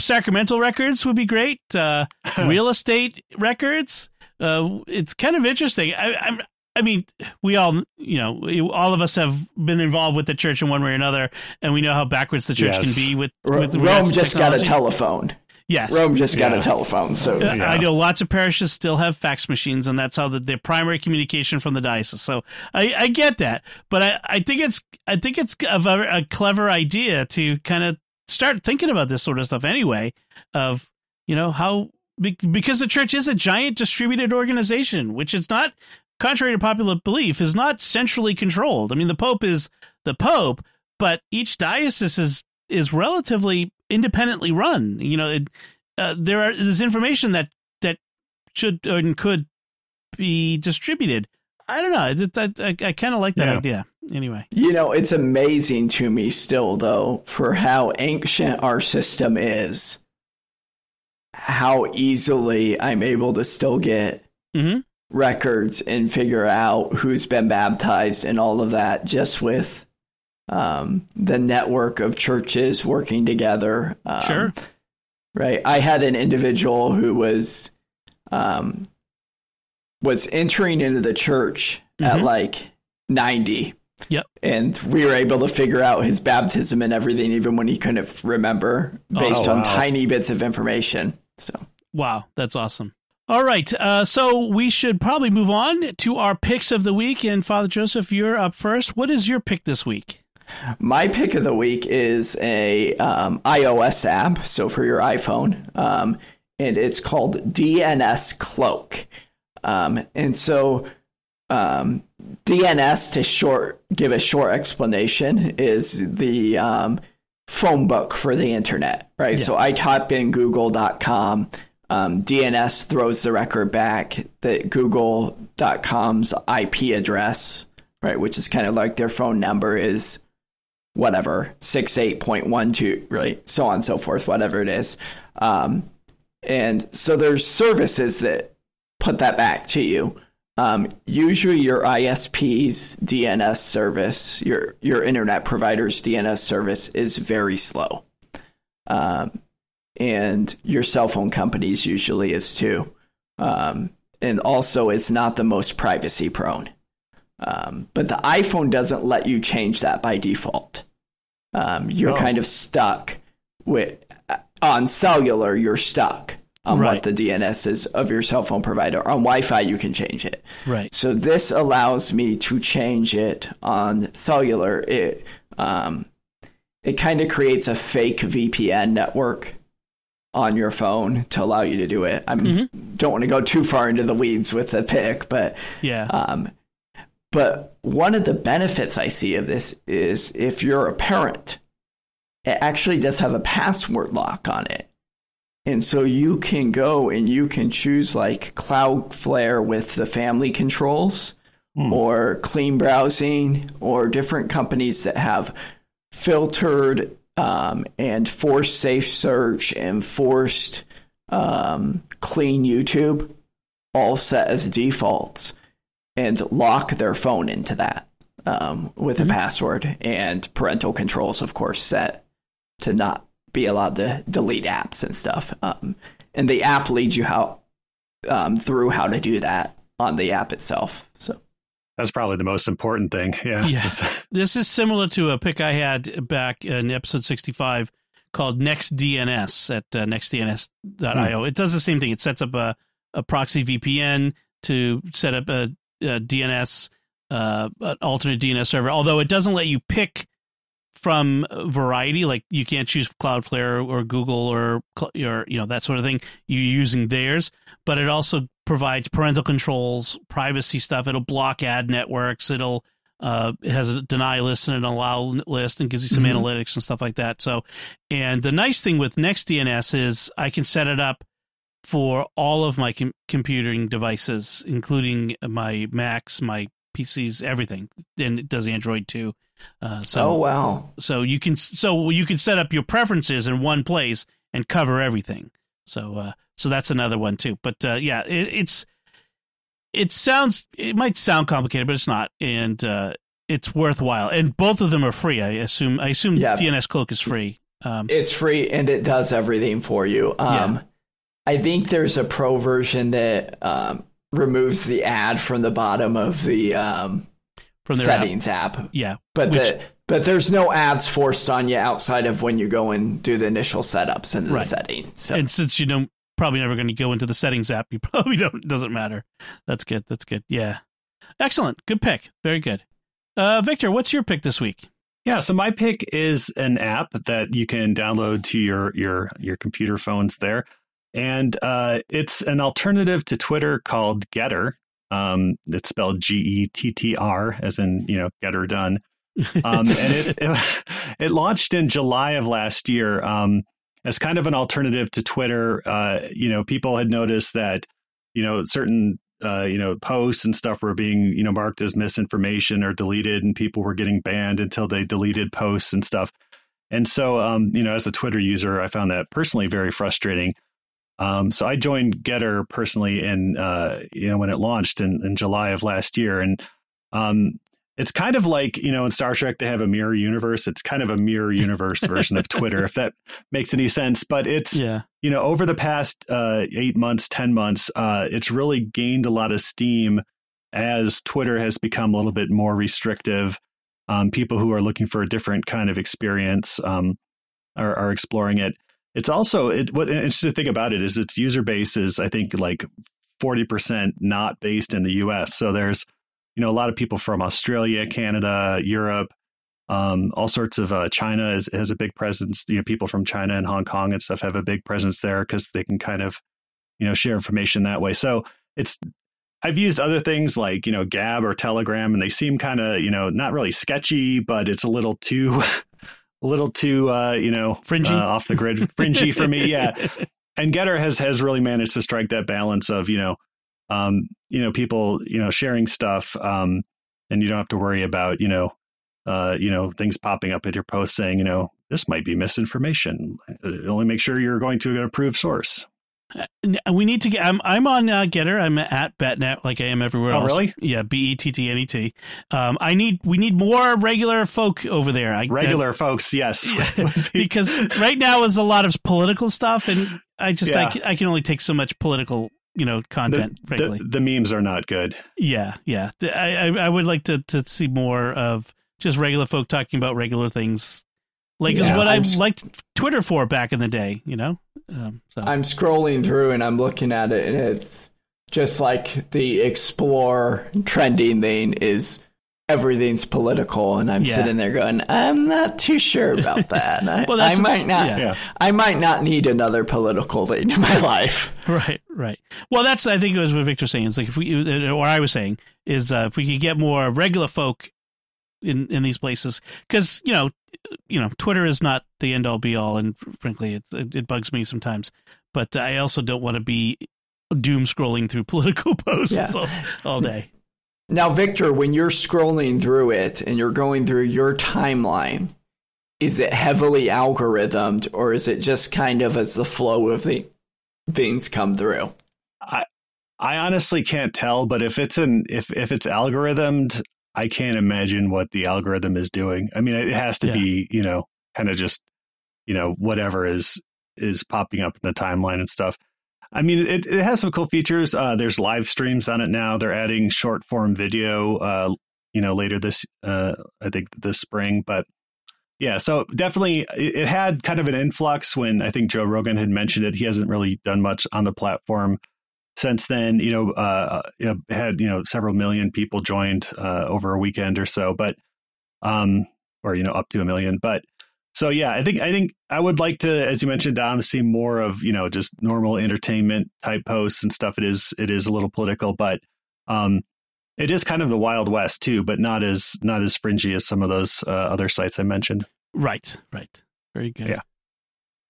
sacramental records would be great. Uh, real estate records. Uh, it's kind of interesting. I, I'm, I mean, we all, you know, all of us have been involved with the church in one way or another, and we know how backwards the church yes. can be with, with Rome. Just got a telephone. Yes. Rome just got yeah. a telephone. So uh, yeah. I know lots of parishes still have fax machines, and that's how the, their primary communication from the diocese. So I, I get that, but I, I think it's I think it's a, a clever idea to kind of start thinking about this sort of stuff anyway. Of you know how because the church is a giant distributed organization, which is not contrary to popular belief is not centrally controlled. I mean, the Pope is the Pope, but each diocese is is relatively independently run. You know, it, uh, there are there's information that that should and could be distributed. I don't know. I, I, I kind of like that yeah. idea. Anyway, you know, it's amazing to me still, though, for how ancient our system is. How easily I'm able to still get mm-hmm. Records and figure out who's been baptized and all of that just with um, the network of churches working together. Um, sure. Right. I had an individual who was um, was entering into the church mm-hmm. at like 90. Yep. And we were able to figure out his baptism and everything, even when he couldn't remember, based oh, wow. on tiny bits of information. So, wow, that's awesome. All right. Uh, so we should probably move on to our picks of the week. And Father Joseph, you're up first. What is your pick this week? My pick of the week is a um, iOS app, so for your iPhone, um, and it's called DNS Cloak. Um, and so um, DNS, to short give a short explanation, is the um, phone book for the internet, right? Yeah. So I type in Google.com. Um, DNS throws the record back that Google.com's IP address, right, which is kind of like their phone number, is whatever, 68.12, right? So on and so forth, whatever it is. Um, and so there's services that put that back to you. Um, usually your ISP's DNS service, your, your internet provider's DNS service is very slow. Um, and your cell phone companies usually is too. Um, and also it's not the most privacy prone. Um, but the iPhone doesn't let you change that by default. Um, you're oh. kind of stuck with on cellular. You're stuck on Right. what the DNS is of your cell phone provider. On Wi-Fi, you can change it. Right. So this allows me to change it on cellular. It um, it kind of creates a fake VPN network on your phone to allow you to do it. I Mm-hmm. don't want to go too far into the weeds with the pick, but Yeah. um, but one of the benefits I see of this is if you're a parent, it actually does have a password lock on it. And so you can go and you can choose like Cloudflare with the family controls Hmm. or clean browsing or different companies that have filtered um, and forced safe search and forced um, clean YouTube all set as defaults and lock their phone into that um, with a password and parental controls, of course, set to not be allowed to delete apps and stuff. Um, and the app leads you how um, through how to do that on the app itself. So That's probably the most important thing. Yeah. Yeah. This is similar to a pick I had back in episode 65 called NextDNS at uh, nextdns.io. It does the same thing. It sets up a, a proxy VPN to set up a, a DNS, uh, an alternate DNS server, although it doesn't let you pick from variety. Like you can't choose Cloudflare or Google or, or you know, that sort of thing. You're using theirs, but it also provides parental controls, privacy stuff. It'll block ad networks. It'll uh, it has a deny list and an allow list and gives you some Mhm. analytics and stuff like that. So, and the nice thing with NextDNS is I can set it up for all of my com- computing devices, including my Macs, my PCs, everything, and it does Android too. Uh, so, oh wow, so you can so you can set up your preferences in one place and cover everything. So, uh, so that's another one too. But uh, yeah, it, it's it sounds it might sound complicated, but it's not, and uh, it's worthwhile. And both of them are free. I assume. I assume Yeah. DNS Cloak is free. Um, it's free and it does everything for you. Um, Yeah. I think there's a pro version that um, removes the ad from the bottom of the um, from their settings app. Yeah, But Which- the but there's no ads forced on you outside of when you go and do the initial setups and the Right. settings. So and since you don't probably never going to go into the settings app, you probably don't. Doesn't matter. That's good. That's good. Yeah, excellent. Good pick. Very good. Uh, Victor, what's your pick this week? Yeah, so my pick is an app that you can download to your your your computer phones there, and uh, it's an alternative to Twitter called GETTR. Um, it's spelled G E T T R, as in you know Getter done. Um, and it, it it launched in July of last year um, as kind of an alternative to Twitter. Uh, you know, people had noticed that you know certain uh, you know posts and stuff were being you know marked as misinformation or deleted, and people were getting banned until they deleted posts and stuff. And so, um, you know, as a Twitter user, I found that personally very frustrating. Um, so I joined GETTR personally in uh, you know when it launched in, in July of last year, and um, it's kind of like you know in Star Trek they have a mirror universe. It's kind of a mirror universe version of Twitter, if that makes any sense. But it's Yeah, you know over the past uh, eight months, ten months, uh, it's really gained a lot of steam as Twitter has become a little bit more restrictive. Um, people who are looking for a different kind of experience um, are, are exploring it. It's also it, what interesting thing about it is its user base is I think like forty percent not based in the U.S. So there's you know a lot of people from Australia, Canada, Europe, um, all sorts of uh, China is, has a big presence. You know, people from China and Hong Kong and stuff have a big presence there because they can kind of you know share information that way. So it's I've used other things like you know Gab or Telegram, and they seem kind of you know not really sketchy, but it's a little too a little too uh, you know Fringy? uh, off the grid, fringy for me. Yeah, and GETTR has has really managed to strike that balance of you know um, you know people you know sharing stuff, um, and you don't have to worry about you know uh, you know things popping up at your post saying you know this might be misinformation. Uh, Only make sure you're going to an approved source. We need to get. I'm I'm on uh, GETTR. I'm at Bettnet like I am everywhere Oh, else. really? Yeah, B E T T N E T. Um, I need we need more regular folk over there. I, Regular folks, yes, that- because right now is a lot of political stuff, and I just Yeah. can, I can only take so much political you know content. the, frankly, the, the memes are not good. yeah, yeah. I, I I would like to to see more of just regular folk talking about regular things. like yeah, is what I'm, I liked Twitter for back in the day. You know, um, so. I'm scrolling through and I'm looking at it, and it's just like the explore trending thing is everything's political and i'm yeah. sitting there going i'm not too sure about that. I, well, I might not yeah. i might not need another political thing in my life. Right right. Well that's i think it was what victor's saying. It's like if we or i was saying is uh, if we could get more regular folk in in these places because you know you know twitter is not the end all be all and frankly it, it, it bugs me sometimes. But i also don't want to be doom scrolling through political posts yeah. all, all day now, Victor, when you're scrolling through it and you're going through your timeline, is it heavily algorithmed or is it just kind of as the flow of the things come through? I I honestly can't tell, but if it's an if if it's algorithmed, I can't imagine what the algorithm is doing. I mean, it has to yeah. be, you know, kind of just, you know, whatever is is popping up in the timeline and stuff. I mean, it, it has some cool features. Uh, there's live streams on it now. They're adding short form video, uh, you know, later this, uh, I think this spring. But yeah, so definitely it, it, had kind of an influx when I think Joe Rogan had mentioned it. He hasn't really done much on the platform since then. You know, uh, know had you know several million people joined uh, over a weekend or so, but um, or you know up to a million, but so yeah, I think I think I would like to, as you mentioned, Dom, see more of you know just normal entertainment type posts and stuff. It is it is a little political, but um, it is kind of the wild west too, but not as not as fringy as some of those uh, other sites I mentioned. Right, right, very good. Yeah,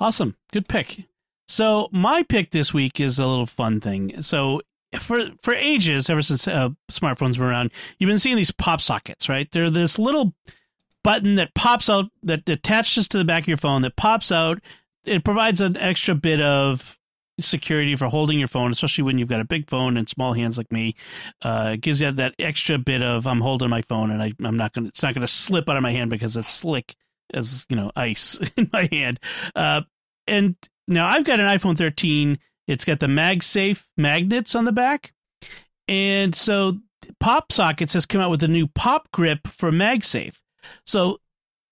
awesome, good pick. So my pick this week is a little fun thing. So for for ages, ever since uh, smartphones were around, you've been seeing these pop sockets, right? They're this little button that pops out that attaches to the back of your phone that pops out. It provides an extra bit of security for holding your phone, especially when you've got a big phone and small hands like me. Uh, it gives you that extra bit of I'm holding my phone and I, I'm not gonna it's not gonna slip out of my hand because it's slick as you know ice in my hand. Uh, and now I've got an iPhone 13. It's got the MagSafe magnets on the back, and so Pop Sockets has come out with a new Pop Grip for MagSafe. So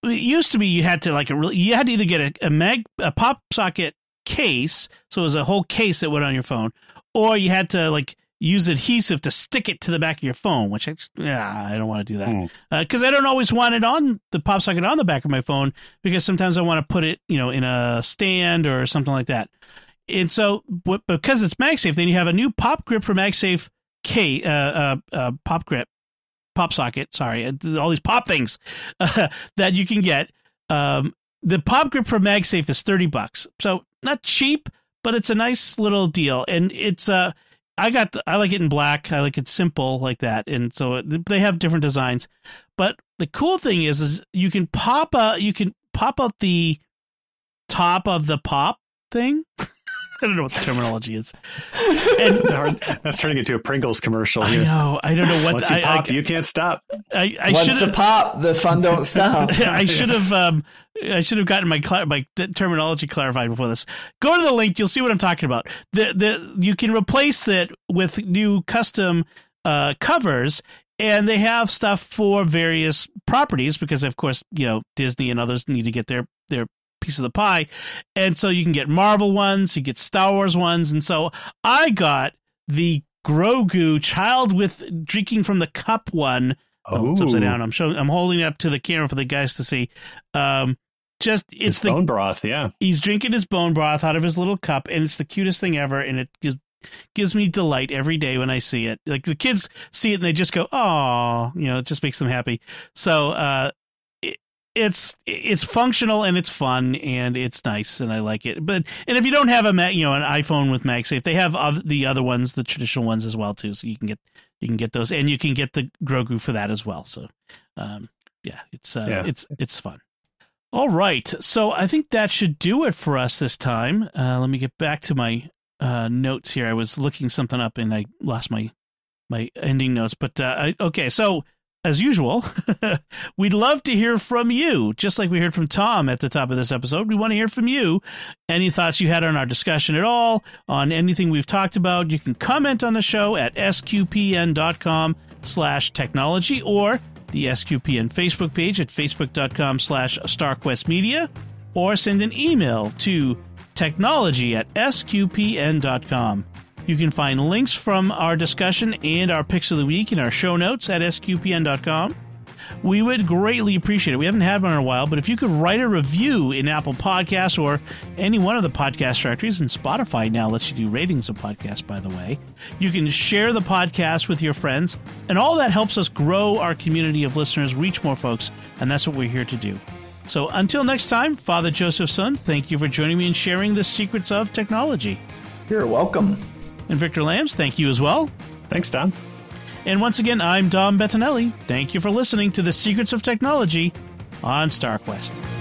it used to be you had to like a really, you had to either get a, a mag a pop socket case, so it was a whole case that went on your phone, or you had to like use adhesive to stick it to the back of your phone, which I just, yeah, I don't want to do that because hmm. uh, I don't always want it on the pop socket on the back of my phone because sometimes I want to put it, you know, in a stand or something like that. And so, because it's MagSafe, then you have a new pop grip for MagSafe K uh, uh, uh, pop grip pop socket, sorry, uh, all these pop things uh, that you can get. Um, the pop grip for MagSafe is 30 bucks. So not cheap, but it's a nice little deal. And it's, uh, I got, the, I like it in black. I like it simple like that. And so they have different designs, but the cool thing is, is you can pop a, you can pop out the top of the pop thing. I don't know what the terminology is. And, That's turning into a Pringles commercial. Here. I know. I don't know what. Once you I, pop, I, you can't stop. I, I Once the pop, the fun don't stop. I should have. Um, I should have gotten my my terminology clarified before this. Go to the link. You'll see what I'm talking about. The the you can replace it with new custom uh, covers, and they have stuff for various properties because, of course, you know Disney and others need to get their their piece of the pie. And so you can get Marvel ones, you get Star Wars ones. And so I got the Grogu child with drinking from the cup one. Oh, it's upside down. I'm showing. I'm holding up to the camera for the guys to see. Um, just it's his the bone broth. Yeah, he's drinking his bone broth out of his little cup, and it's the cutest thing ever. And it gives gives me delight every day when I see it. Like the kids see it and they just go, "Oh," you know, it just makes them happy. So uh, it's it's functional and it's fun and it's nice and I like it. But and if you don't have a you know an iPhone with MagSafe, they have other, the other ones, the traditional ones as well too. So you can get you can get those and you can get the Grogu for that as well. So um, yeah, it's uh, yeah. it's it's fun. All right, so I think that should do it for us this time. Uh, let me get back to my uh, notes here. I was looking something up and I lost my my ending notes. But uh, I, okay, so as usual, we'd love to hear from you. Just like we heard from Tom at the top of this episode, we want to hear from you. Any thoughts you had on our discussion at all, on anything we've talked about, you can comment on the show at sqpn.com slash technology or the SQPN Facebook page at facebook.com slash starquestmedia, or send an email to technology at sqpn.com. You can find links from our discussion and our picks of the week in our show notes at sqpn.com. We would greatly appreciate it. We haven't had one in a while, but if you could write a review in Apple Podcasts or any one of the podcast directories, and Spotify now lets you do ratings of podcasts, by the way, you can share the podcast with your friends, and all that helps us grow our community of listeners, reach more folks, and that's what we're here to do. So until next time, Father Joseph Sund, thank you for joining me and sharing the secrets of technology. You're welcome. And Victor Lams, thank you as well. Thanks, Dom. And once again, I'm Dom Bettinelli. Thank you for listening to the Secrets of Technology on StarQuest.